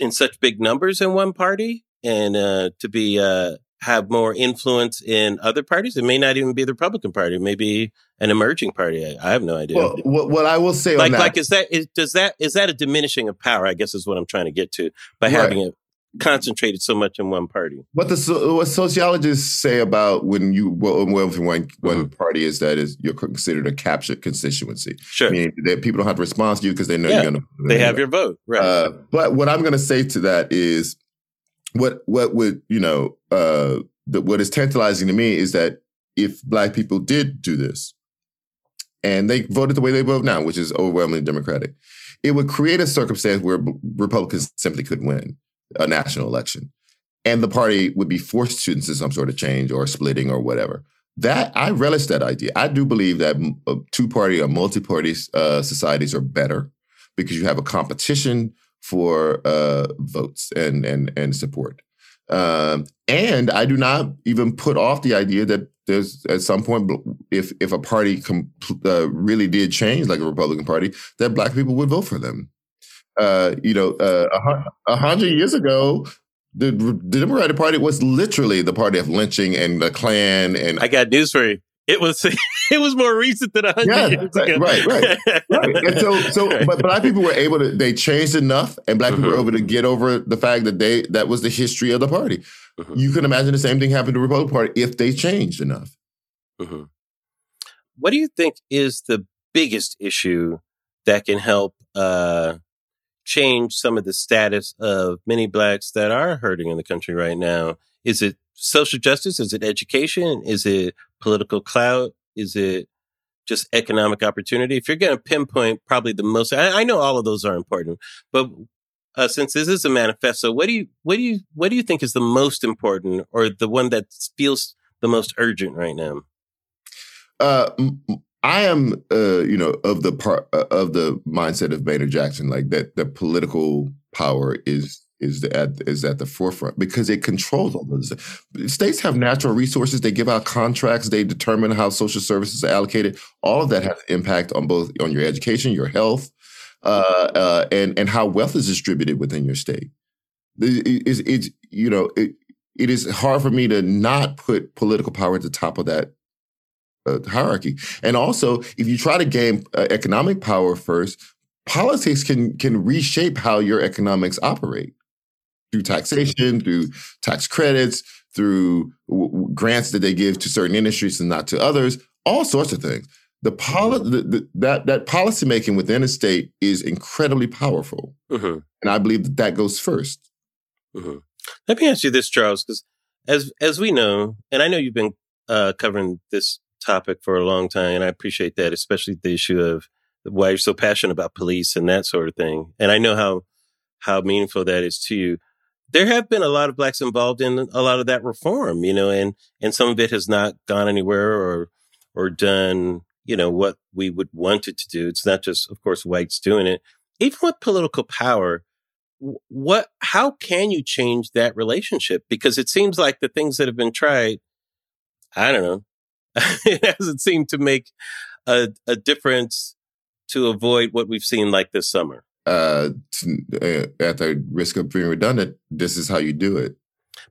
S3: in such big numbers in one party and uh, to be uh, have more influence in other parties. It may not even be the Republican Party. It may be an emerging party. I, I have no idea.
S4: Well, what, what I will say,
S3: like,
S4: that,
S3: like, is that is, does that is that a diminishing of power? I guess is what I'm trying to get to by right. having it concentrated so much in one party.
S4: What the what sociologists say about when you well, when one one party is that is you're considered a captured constituency.
S3: Sure,
S4: meaning that people don't have to respond to you because they know
S3: yeah,
S4: you're going
S3: to. They have your vote, right?
S4: Uh, but what I'm going to say to that is what what would you know uh, the, what is tantalizing to me is that if black people did do this and they voted the way they vote now, which is overwhelmingly Democratic, it would create a circumstance where Republicans simply could win a national election. And the party would be forced to into some sort of change or splitting or whatever. That I relish that idea. I do believe that two party or multi party uh, societies are better because you have a competition for uh, votes and and and support. Um, and I do not even put off the idea that there's at some point, if if a party com- uh, really did change, like a Republican Party, that black people would vote for them. Uh, you know, uh, a hundred years ago, the, the Democratic Party was literally the party of lynching and the Klan. And
S3: I got news for you. It was it was more recent than a hundred yeah, years
S4: right,
S3: ago.
S4: Right, right, right. And so, so, but black people were able to. They changed enough, and black people mm-hmm. were able to get over the fact that they that was the history of the party. Mm-hmm. You can imagine the same thing happened to the Republican Party if they changed enough.
S3: Mm-hmm. What do you think is the biggest issue that can help uh, change some of the status of many blacks that are hurting in the country right now? Is it social justice? Is it education? Is it political clout? Is it just economic opportunity? If you're going to pinpoint probably the most, I, I, know all of those are important, but uh, since this is a manifesto, what do you what do you what do you think is the most important, or the one that feels the most urgent right now?
S4: Uh, I am, uh, you know, of the part uh, of the mindset of Maynard Jackson, like that. The political power is is at is at the forefront because it controls all those. States have natural resources. They give out contracts. They determine how social services are allocated. All of that has impact on both on your education, your health, uh, uh, and and how wealth is distributed within your state. It's, it's you know it, it is hard for me to not put political power at the top of that uh, hierarchy. And also, if you try to gain uh, economic power first, politics can can reshape how your economics operate through taxation, through tax credits, through w- grants that they give to certain industries and not to others, all sorts of things. The, poli- the, the that that policy making within a state is incredibly powerful, mm-hmm. and I believe that that goes 1st
S3: mm-hmm. Let me ask you this, Charles, because as as we know, and I know you've been uh, covering this topic for a long time, and I appreciate that, especially the issue of why you're so passionate about police and that sort of thing. And I know how how meaningful that is to you. There have been a lot of blacks involved in a lot of that reform, you know, and and some of it has not gone anywhere or or done, you know, what we would want it to do. It's not just, of course, whites doing it. Even with political power, what how can you change that relationship? Because it seems like the things that have been tried, I don't know, it hasn't seemed to make a, a difference to avoid what we've seen like this summer.
S4: Uh, uh, at the risk of being redundant, this is how you do it.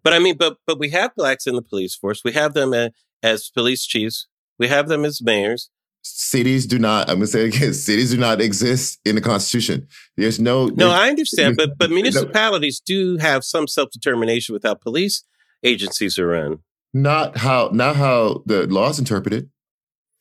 S3: But I mean, but but we have blacks in the police force. We have them as, as police chiefs. We have them as mayors.
S4: Cities do not. I'm gonna say it again. Cities do not exist in the Constitution. There's no.
S3: No, I understand, but but municipalities do have some self determination without police agencies are run
S4: not how not how the laws interpreted.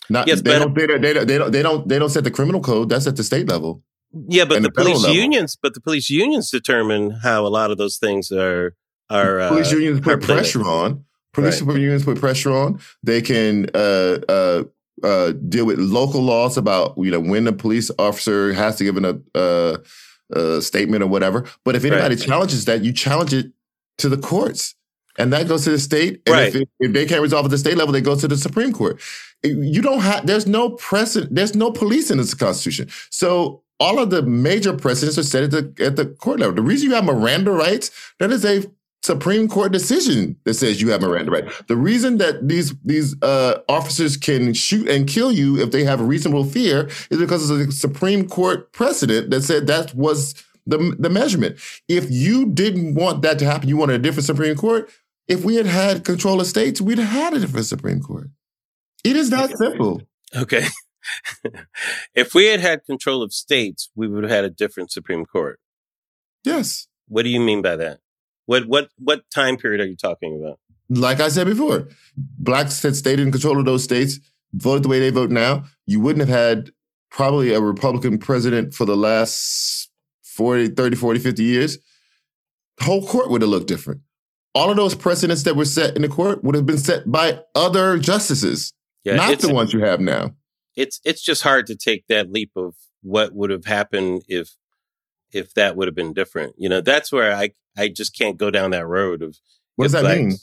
S4: Not yes, they, don't, they, don't, they don't they don't they don't they don't set the criminal code. That's at the state level.
S3: Yeah, but the, the police unions, but the police unions determine how a lot of those things are are.
S4: Uh, police unions put pressure on. Police right. unions put pressure on. They can uh, uh, uh, deal with local laws about you know when a police officer has to give an, a, uh, a statement or whatever. But if anybody right. challenges that, you challenge it to the courts. And that goes to the state. And
S3: right.
S4: if, if, they can't resolve at the state level, they go to the Supreme Court. You don't have, there's no precedent, there's no police in this Constitution. So all of the major precedents are set at the, at the court level. The reason you have Miranda rights, that is a Supreme Court decision that says you have Miranda rights. The reason that these these uh, officers can shoot and kill you if they have a reasonable fear is because of a Supreme Court precedent that said that was the the measurement. If you didn't want that to happen, you wanted a different Supreme Court. If we had had control of states, we'd have had a different Supreme Court. It is that simple.
S3: Okay. if we had had control of states, we would have had a different Supreme Court.
S4: Yes.
S3: What do you mean by that? What what what time period are you talking about?
S4: Like I said before, blacks had stayed in control of those states, voted the way they vote now. You wouldn't have had probably a Republican president for the last 40, 30, 40, 50 years. The whole court would have looked different all of those precedents that were set in the court would have been set by other justices, yeah, not the ones you have now.
S3: It's it's just hard to take that leap of what would have happened if if that would have been different. You know, that's where I I just can't go down that road of
S4: what does that blacks, mean?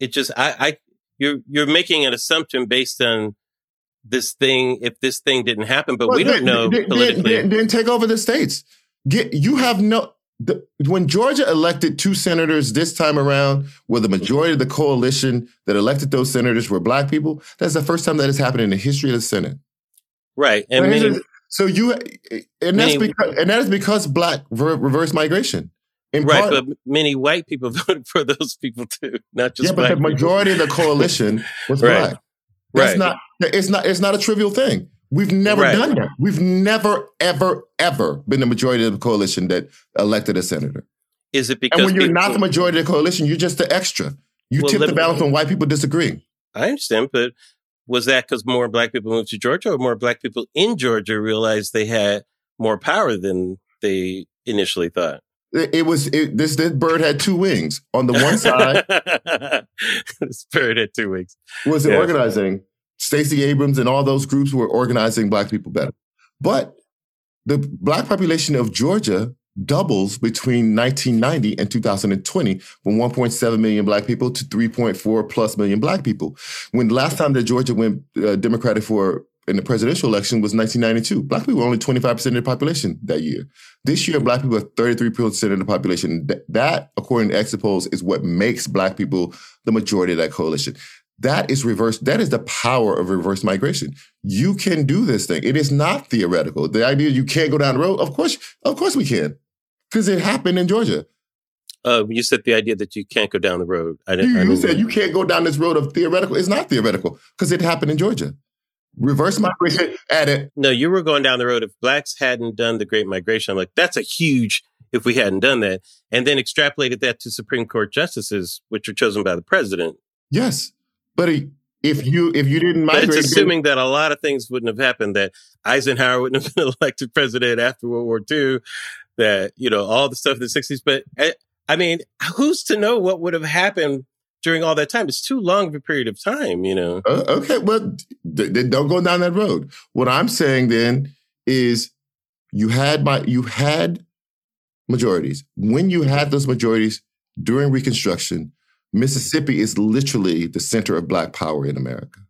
S3: It just I I you're you're making an assumption based on this thing if this thing didn't happen, but well, we don't know then, politically.
S4: Then, then take over the states. Get you have no the, when Georgia elected two senators this time around, where the majority of the coalition that elected those senators were black people, that's the first time that has happened in the history of the Senate.
S3: Right, and many,
S4: so you and that's many, because and that is because black reverse migration.
S3: In right, part, but many white people voted for those people too, not just
S4: yeah. But the
S3: people.
S4: majority of the coalition was right. black. That's right. not. It's not. It's not a trivial thing. We've never right. done that. We've never, ever, ever been the majority of the coalition that elected a senator.
S3: Is it because
S4: and when you're people, not the majority of the coalition, you're just the extra. You well, tip the balance when white people disagree.
S3: I understand, but was that because more black people moved to Georgia, or more black people in Georgia realized they had more power than they initially thought?
S4: It, was it, this. This bird had two wings. On the one side,
S3: this bird had two wings.
S4: Was yeah. organizing Stacey Abrams and all those groups were organizing black people better. But the black population of Georgia doubles between 1990 and 2020 from 1.7 million black people to 3.4 plus million black people. When last time that Georgia went uh, Democratic for in the presidential election was 1992. Black people were only 25% of the population that year. This year, black people are 33% of the population. That, according to exit polls, is what makes black people the majority of that coalition. That is reverse. That is the power of reverse migration. You can do this thing. It is not theoretical. The idea you can't go down the road. Of course, of course we can, because it happened in Georgia.
S3: Uh, you said the idea that you can't go down the road.
S4: I didn't. You, I didn't said you can't go down this road of theoretical. It's not theoretical because it happened in Georgia. Reverse migration at it.
S3: No, you were going down the road. If blacks hadn't done the Great Migration, I'm like, that's a huge. If we hadn't done that, and then extrapolated that to Supreme Court justices, which are chosen by the president.
S4: Yes, but if you if you didn't migrate,
S3: but it's assuming that a lot of things wouldn't have happened. That Eisenhower wouldn't have been elected president after World War II. That you know all the stuff in the '60s. But I, I mean, who's to know what would have happened during all that time? It's too long of a period of time. You know.
S4: Uh, okay, well, th- don't go down that road. What I'm saying then is, you had my you had majorities. When you had those majorities during Reconstruction, Mississippi is literally the center of Black power in America.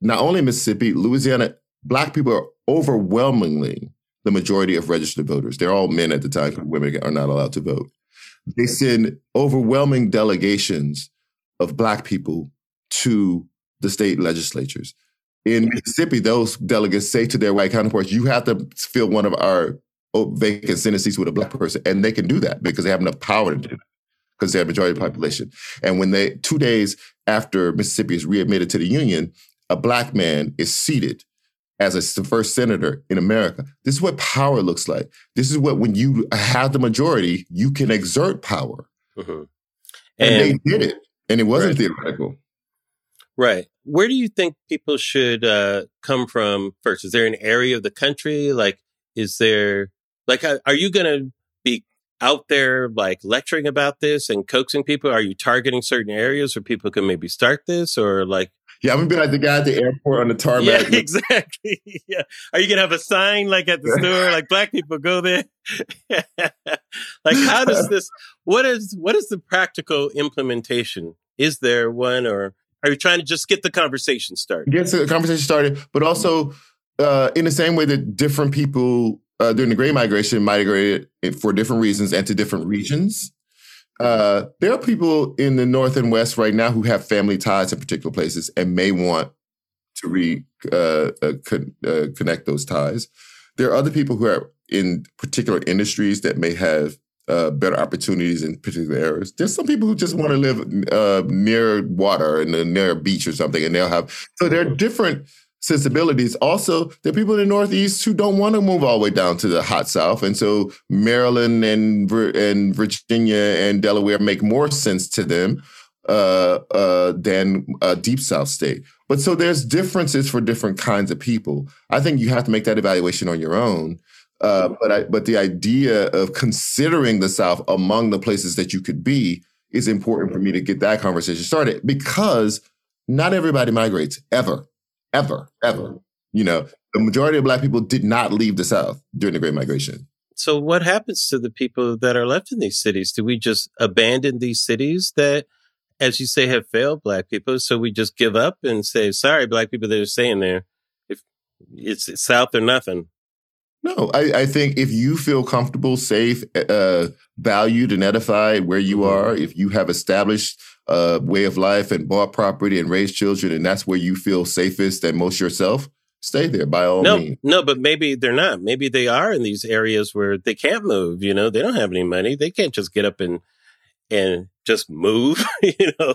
S4: Not only Mississippi, Louisiana, Black people are overwhelmingly the majority of registered voters. They're all men at the time because women are not allowed to vote. They send overwhelming delegations of Black people to the state legislatures. In Mississippi, those delegates say to their white counterparts, you have to fill one of our vacant Senate seats with a Black person. And they can do that because they have enough power to do that because they're a majority of the population. And when they, two days after Mississippi is readmitted to the Union, a black man is seated as a, the first senator in America. This is what power looks like. This is what, when you have the majority, you can exert power. Mm-hmm. And, and, they did it. And it wasn't right. theoretical.
S3: Right. Where do you think people should uh, come from first? Is there an area of the country? Like, is there, like, are you going to be out there like lecturing about this and coaxing people? Are you targeting certain areas where people can maybe start this or like?
S4: Yeah, I'm gonna be like the guy at the airport on the tarmac.
S3: Yeah, exactly. yeah. Are you gonna have a sign like at the store, like black people go there? like how does this what is what is the practical implementation? Is there one or are you trying to just get the conversation started?
S4: Get the conversation started, but also uh, in the same way that different people uh, during the Great Migration migrated for different reasons and to different regions. Uh, there are people in the North and West right now who have family ties in particular places and may want to re uh, uh con- uh, connect those ties. There are other people who are in particular industries that may have uh, better opportunities in particular areas. There's some people who just want to live near water and near a beach or something, and they'll have. So there are different sensibilities. Also, there are people in the Northeast who don't want to move all the way down to the hot South, and so Maryland and and Virginia and Delaware make more sense to them uh, uh, than a deep South state. But so there's differences for different kinds of people. I think you have to make that evaluation on your own. Uh, but I, but the idea of considering the South among the places that you could be is important for me to get that conversation started because not everybody migrates ever ever, ever. You know, the majority of black people did not leave the South during the Great Migration.
S3: So, what happens to the people that are left in these cities? Do we just abandon these cities that, as you say, have failed black people? So we just give up and say, "Sorry, black people that are staying there. If it's, it's South or nothing."
S4: No, I, I, think if you feel comfortable, safe, uh, valued, and edified where you mm-hmm. are, if you have established a way of life and bought property and raised children, and that's where you feel safest and most yourself, stay there by all
S3: no,
S4: means.
S3: No, but maybe they're not. Maybe they are in these areas where they can't move. You know, they don't have any money. They can't just get up and and just move. you know,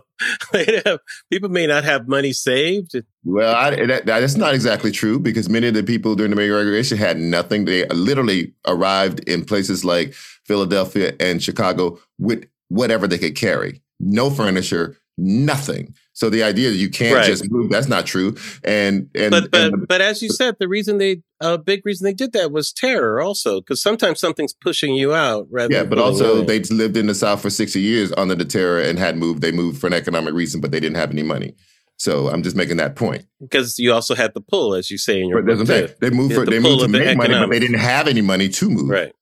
S3: have, people may not have money saved.
S4: Well, I, that, that's not exactly true because many of the people during the migration had nothing. They literally arrived in places like Philadelphia and Chicago with whatever they could carry. No furniture, nothing. So the idea that you can't right. just move, that's not true. And, and
S3: but, but,
S4: and
S3: the, but as you said, the reason they, a big reason they did that was terror also, because sometimes something's pushing you out rather
S4: Yeah, but also away. they lived in the South for 60 years under the terror and had moved. They moved for an economic reason, but they didn't have any money. So I'm just making that point.
S3: Because you also had the pull, as you say in your
S4: but book. They moved for, the they moved to make money, but they didn't have any money to move.
S3: Right.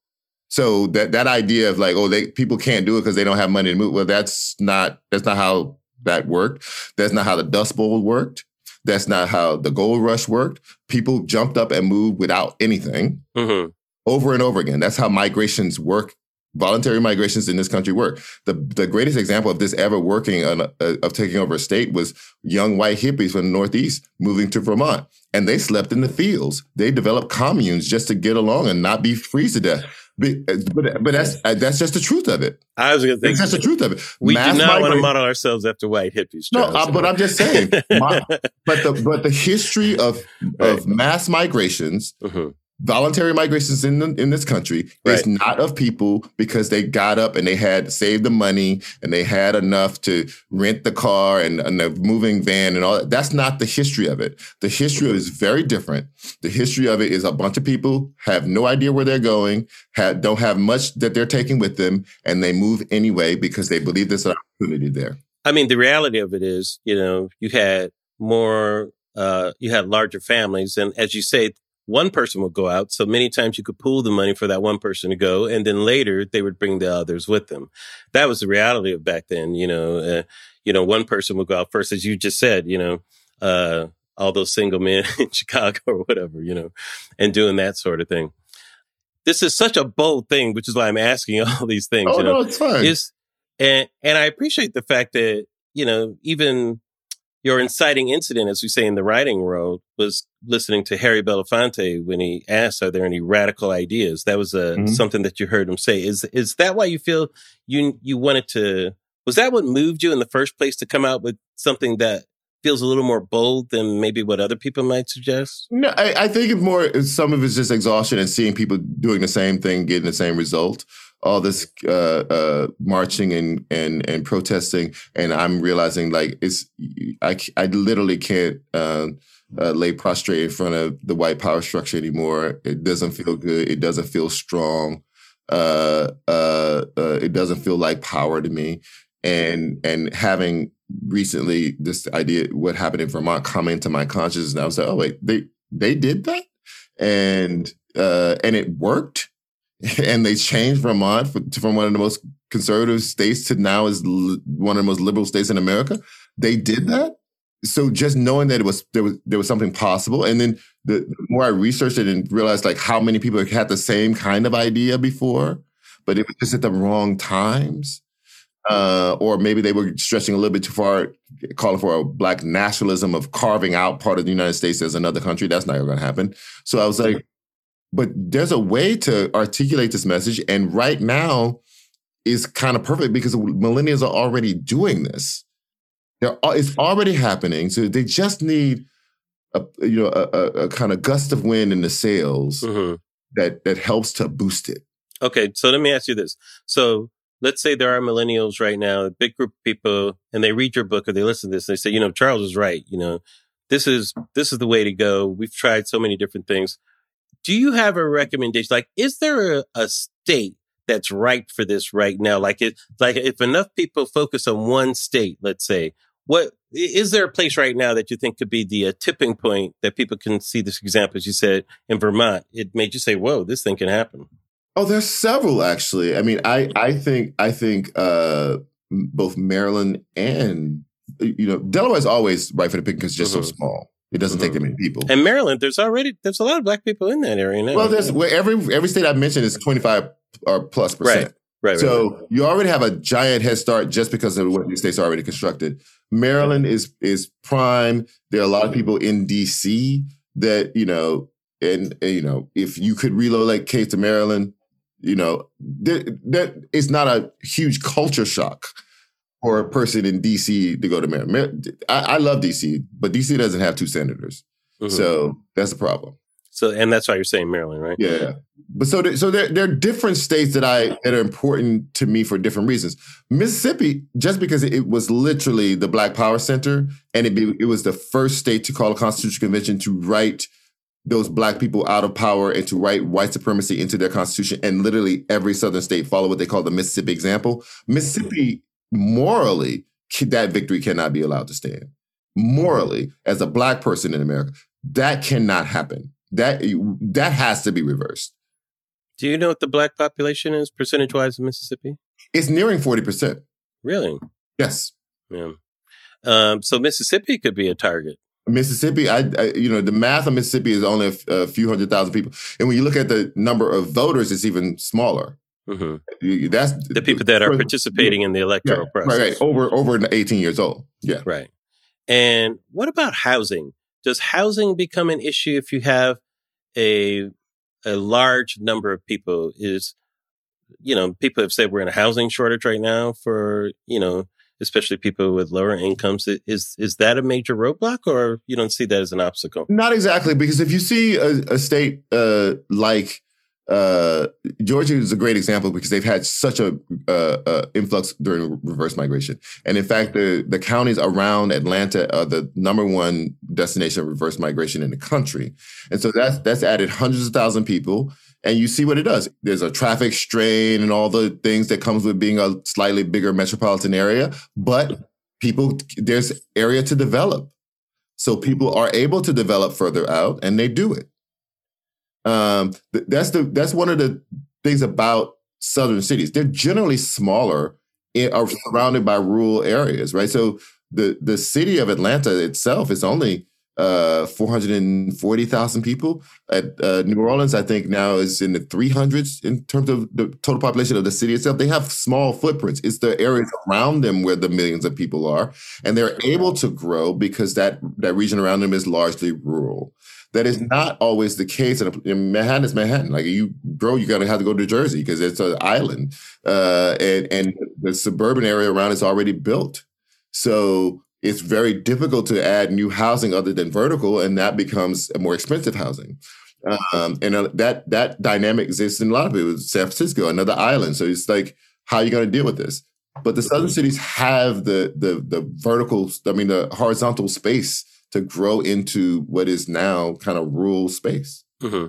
S4: So that that idea of like, oh, they people can't do it because they don't have money to move. Well, that's not that's not how that worked. That's not how the Dust Bowl worked. That's not how the gold rush worked. People jumped up and moved without anything mm-hmm. over and over again. That's how migrations work. Voluntary migrations in this country work. The the greatest example of this ever working on, uh, of taking over a state was young white hippies from the Northeast moving to Vermont, and they slept in the fields. They developed communes just to get along and not be freeze to death. But, but, but that's uh, that's just the truth of it.
S3: I was going to think
S4: that's the truth of it.
S3: We Mass do not migrate- want to model ourselves after white hippies.
S4: No, uh, but I'm just saying. my, but the but the history of right. of mass migrations mm-hmm voluntary migrations in the, in this country right. is not of people because they got up and they had saved the money and they had enough to rent the car and, and the moving van and all that. That's not the history of it. The history of it is very different. The history of it is a bunch of people have no idea where they're going, have, don't have much that they're taking with them, and they move anyway because they believe there's an opportunity there.
S3: I mean, the reality of it is, you know, you had more uh, you had larger families. And as you say, one person would go out. So many times you could pool the money for that one person to go. And then later they would bring the others with them. That was the reality of back then. You know, uh, you know, one person would go out first, as you just said, you know, uh, all those single men in Chicago or whatever, you know, and doing that sort of thing. This is such a bold thing, which is why I'm asking all these things.
S4: Oh,
S3: you know,
S4: no, it's fine.
S3: Is, and, and I appreciate the fact that, you know, even your inciting incident, as we say in the writing world, was listening to Harry Belafonte when he asked, "Are there any radical ideas?" That was a uh, mm-hmm. something that you heard him say. Is is that why you feel you you wanted to? Was that what moved you in the first place to come out with something that feels a little more bold than maybe what other people might suggest?
S4: No, I, I think it more some of it's just exhaustion and seeing people doing the same thing, getting the same result all this uh, uh, marching and and and protesting, and I'm realizing like it's I I literally can't. Uh, uh, lay prostrate in front of the white power structure anymore. It doesn't feel good. It doesn't feel strong. Uh, uh, uh, it doesn't feel like power to me. And and having recently this idea, what happened in Vermont, come into my consciousness, and I was like, oh wait, they they did that, and uh, and it worked and they changed Vermont from one of the most conservative states to now is one of the most liberal states in America. They did that. So just knowing that it was there was there was something possible, and then the, more I researched it and realized like how many people had the same kind of idea before, but it was just at the wrong times, uh, or maybe they were stretching a little bit too far, calling for a black nationalism of carving out part of the United States as another country. That's not going to happen. So I was like, but there's a way to articulate this message. And right now is kind of perfect because millennials are already doing this. They're, it's already happening. So they just need a you know a, a, a kind of gust of wind in the sails mm-hmm. that that helps to boost it.
S3: Okay, so let me ask you this. So let's say there are millennials right now, a big group of people, and they read your book or they listen to this, and they say, you know, Charles is right. You know, this is this is the way to go. We've tried so many different things do you have a recommendation? Like, is there a, a state that's right for this right now? Like, it, like if enough people focus on one state, let's say, what is there a place right now that you think could be the uh, tipping point that people can see this example, as you said in Vermont? It made you say, "Whoa, this thing can happen."
S4: Oh, there's several actually. I mean, I I think I think uh, both Maryland and you know Delaware's always right for the pick because it's just mm-hmm. so small. It doesn't mm-hmm. take that many people.
S3: And Maryland, there's already there's a lot of black people in that area now.
S4: Well, there's every every state I've mentioned is 25 or plus percent.
S3: Right. Right,
S4: so
S3: right, right.
S4: you already have a giant head start just because of what these states are already constructed. Maryland is is prime. There are a lot of people in DC that you know, and, and you know, if you could relocate to Maryland, You know, that, that it's not a huge culture shock for a person in DC to go to mayor. I, I love DC, but DC doesn't have two senators, mm-hmm. so that's the problem.
S3: So, and that's why you're saying Maryland, right?
S4: Yeah. But so, there, so there, there are different states that I that are important to me for different reasons. Mississippi, just because it was literally the Black Power Center, and it, be, it was the first state to call a constitutional convention to write those black people out of power and to write white supremacy into their constitution. And literally every southern state followed what they call the Mississippi example. Mississippi, morally, that victory cannot be allowed to stand. Morally, as a black person in America, that cannot happen. That that has to be reversed.
S3: Do you know what the black population is percentage wise in Mississippi?
S4: It's nearing forty percent.
S3: Really?
S4: Yes.
S3: Yeah. Um, so Mississippi could be a target.
S4: Mississippi, I, I, you know, the math of Mississippi is only a, a, few hundred thousand people, and when you look at the number of voters, it's even smaller.
S3: Mm-hmm. That's the people that are participating in the electoral
S4: yeah,
S3: process.
S4: Right, right, over over eighteen years old. Yeah,
S3: right. And what about housing? Does housing become an issue if you have a a large number of people? Is you know, people have said we're in a housing shortage right now for you know especially people with lower incomes. Is is that a major roadblock, or you don't see that as an obstacle?
S4: Not exactly, because if you see a, a state uh, like uh, Georgia is a great example because they've had such a uh, uh, influx during reverse migration, and in fact, the the counties around Atlanta are the number one destination of reverse migration in the country, and so that's that's added hundreds of thousand people and you see what it does. There's a traffic strain and all the things that comes with being a slightly bigger metropolitan area, but people there's area to develop. So people are able to develop further out and they do it. Um, that's the that's one of the things about southern cities. They're generally smaller, in, are surrounded by rural areas, right? So the the city of Atlanta itself is only uh, 440,000 people. At uh, New Orleans, I think now is in the 300s in terms of the total population of the city itself. They have small footprints. It's the areas around them where the millions of people are, and they're able to grow because that that region around them is largely rural. That is not always the case. In Manhattan is Manhattan. Like you bro, you got to have to go to Jersey because it's an island, uh, and and the suburban area around is already built. So it's very difficult to add new housing other than vertical, and that becomes more expensive housing. Um, and uh, that that dynamic exists in a lot of it. San Francisco, another island. So it's like, how are you going to deal with this? But the southern cities have the the the vertical, I mean, the horizontal space to grow into what is now kind of rural space.
S3: Mm-hmm.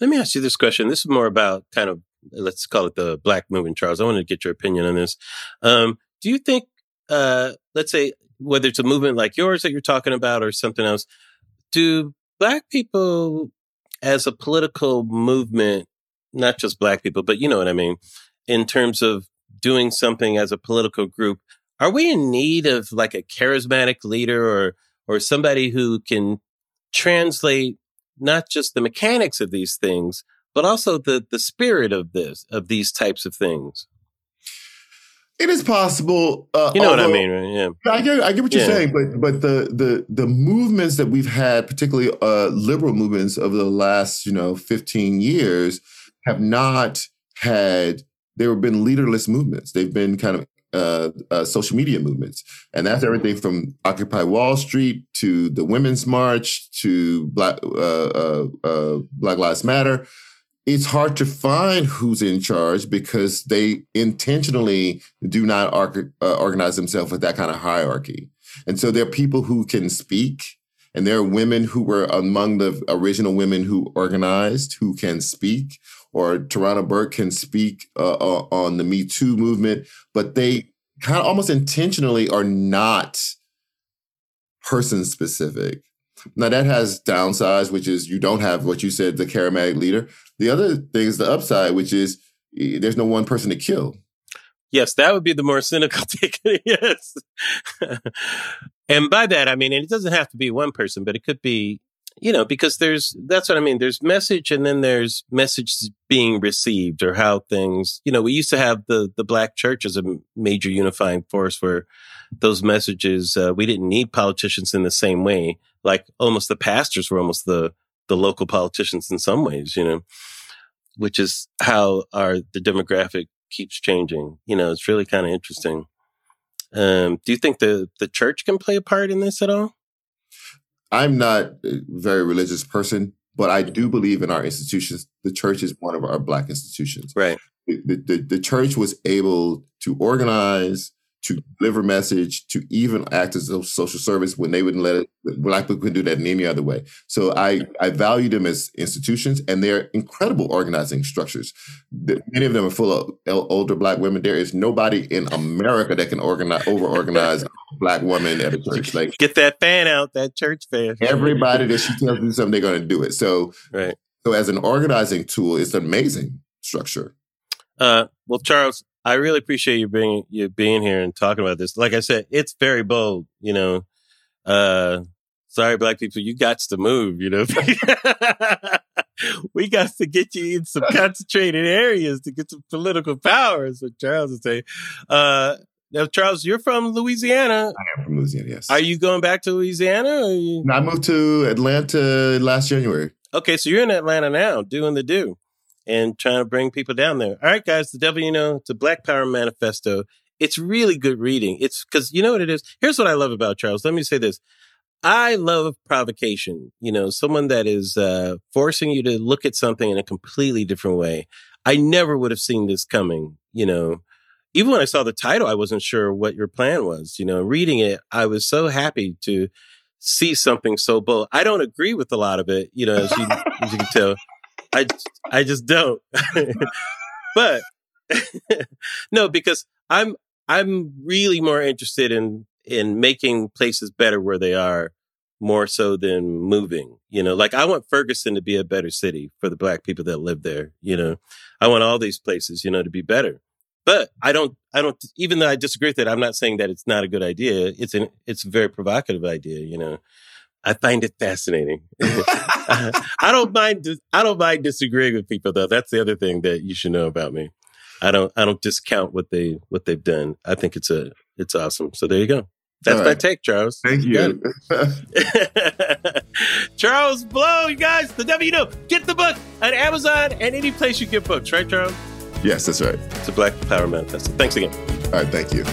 S3: Let me ask you this question. This is more about kind of let's call it the black movement, Charles. I want to get your opinion on this. Um, do you think, uh, let's say, whether it's a movement like yours that you're talking about or something else, do black people as a political movement, not just black people, but you know what I mean, in terms of doing something as a political group, are we in need of like a charismatic leader or or somebody who can translate not just the mechanics of these things, but also the the spirit of this of these types of things?
S4: It is possible.
S3: Uh, you know although, what I mean, right? Yeah,
S4: I get, I get what you're yeah. saying, but but the the the movements that we've had, particularly uh, liberal movements over the last you know 15 years, have not had. There have been leaderless movements. They've been kind of uh, uh, social media movements, and that's everything from Occupy Wall Street to the Women's March to Black uh, uh, uh Black Lives Matter it's hard to find who's in charge because they intentionally do not uh, organize themselves with that kind of hierarchy. And so there are people who can speak, and there are women who were among the original women who organized who can speak, or Tarana Burke can speak uh, uh, on the Me Too movement, but they kind of almost intentionally are not person specific. Now that has downsides, which is you don't have what you said, the charismatic leader. The other thing is the upside, which is there's no one person to kill.
S3: Yes, that would be the more cynical take. yes. and by that, I mean, and it doesn't have to be one person, but it could be, you know, because there's, that's what I mean. There's message and then there's messages being received or how things, you know, we used to have the, the black church as a major unifying force where those messages, uh, we didn't need politicians in the same way. Like almost the pastors were almost the, the local politicians in some ways, you know. which is how our the demographic keeps changing. You know, it's really kind of interesting. Um, do you think the the church can play a part in this at all?
S4: I'm not a very religious person, but I do believe in our institutions. The church is one of our black institutions.
S3: Right.
S4: The, the, the church was able to organize, to deliver message, to even act as a social service when they wouldn't let it. Black people couldn't do that in any other way. So I I value them as institutions, and they're incredible organizing structures. Many of them are full of older black women. There is nobody in America that can organize over organize a black woman at a church. Like
S3: get that fan out, that church fan.
S4: Everybody that she tells you something, they're going to do it. So
S3: right.
S4: So as an organizing tool, it's an amazing structure.
S3: Uh, well, Charles, I really appreciate you being you being here and talking about this. Like I said, it's very bold. You know, uh, sorry, black people, you got to move. You know, we got to get you in some concentrated areas to get some political power. Is what Charles is saying. Uh, now, Charles, you're from Louisiana.
S4: I am from Louisiana. Yes.
S3: Are you going back to Louisiana? You...
S4: No, I moved to Atlanta last January.
S3: Okay, so you're in Atlanta now, doing the do and trying to bring people down there. All right, guys, the devil you know, it's a Black Power manifesto. It's really good reading. It's because you know what it is. Here's what I love about Charles. Let me say this. I love provocation. You know, someone that is uh, forcing you to look at something in a completely different way. I never would have seen this coming. You know, even when I saw the title, I wasn't sure what your plan was. You know, reading it, I was so happy to see something so bold. I don't agree with a lot of it. You know, as you, as you can tell. I I just don't. but no, because I'm I'm really more interested in in making places better where they are more so than moving. You know, like I want Ferguson to be a better city for the black people that live there. You know, I want all these places, you know, to be better. But I don't, I don't, even though I disagree with it, I'm not saying that it's not a good idea. It's an, it's a very provocative idea, you know. I find it fascinating. I don't mind. I don't mind disagreeing with people, though. That's the other thing that you should know about me. I don't. I don't discount what they what they've done. I think it's a it's awesome. So there you go. That's right. my take, Charles.
S4: Thank you,
S3: Charles Blow. You guys, the Devil You know. Get the book on Amazon and any place you get books. Right, Charles?
S4: Yes, that's right.
S3: It's a Black Power Manifesto. Thanks again.
S4: All right. Thank you.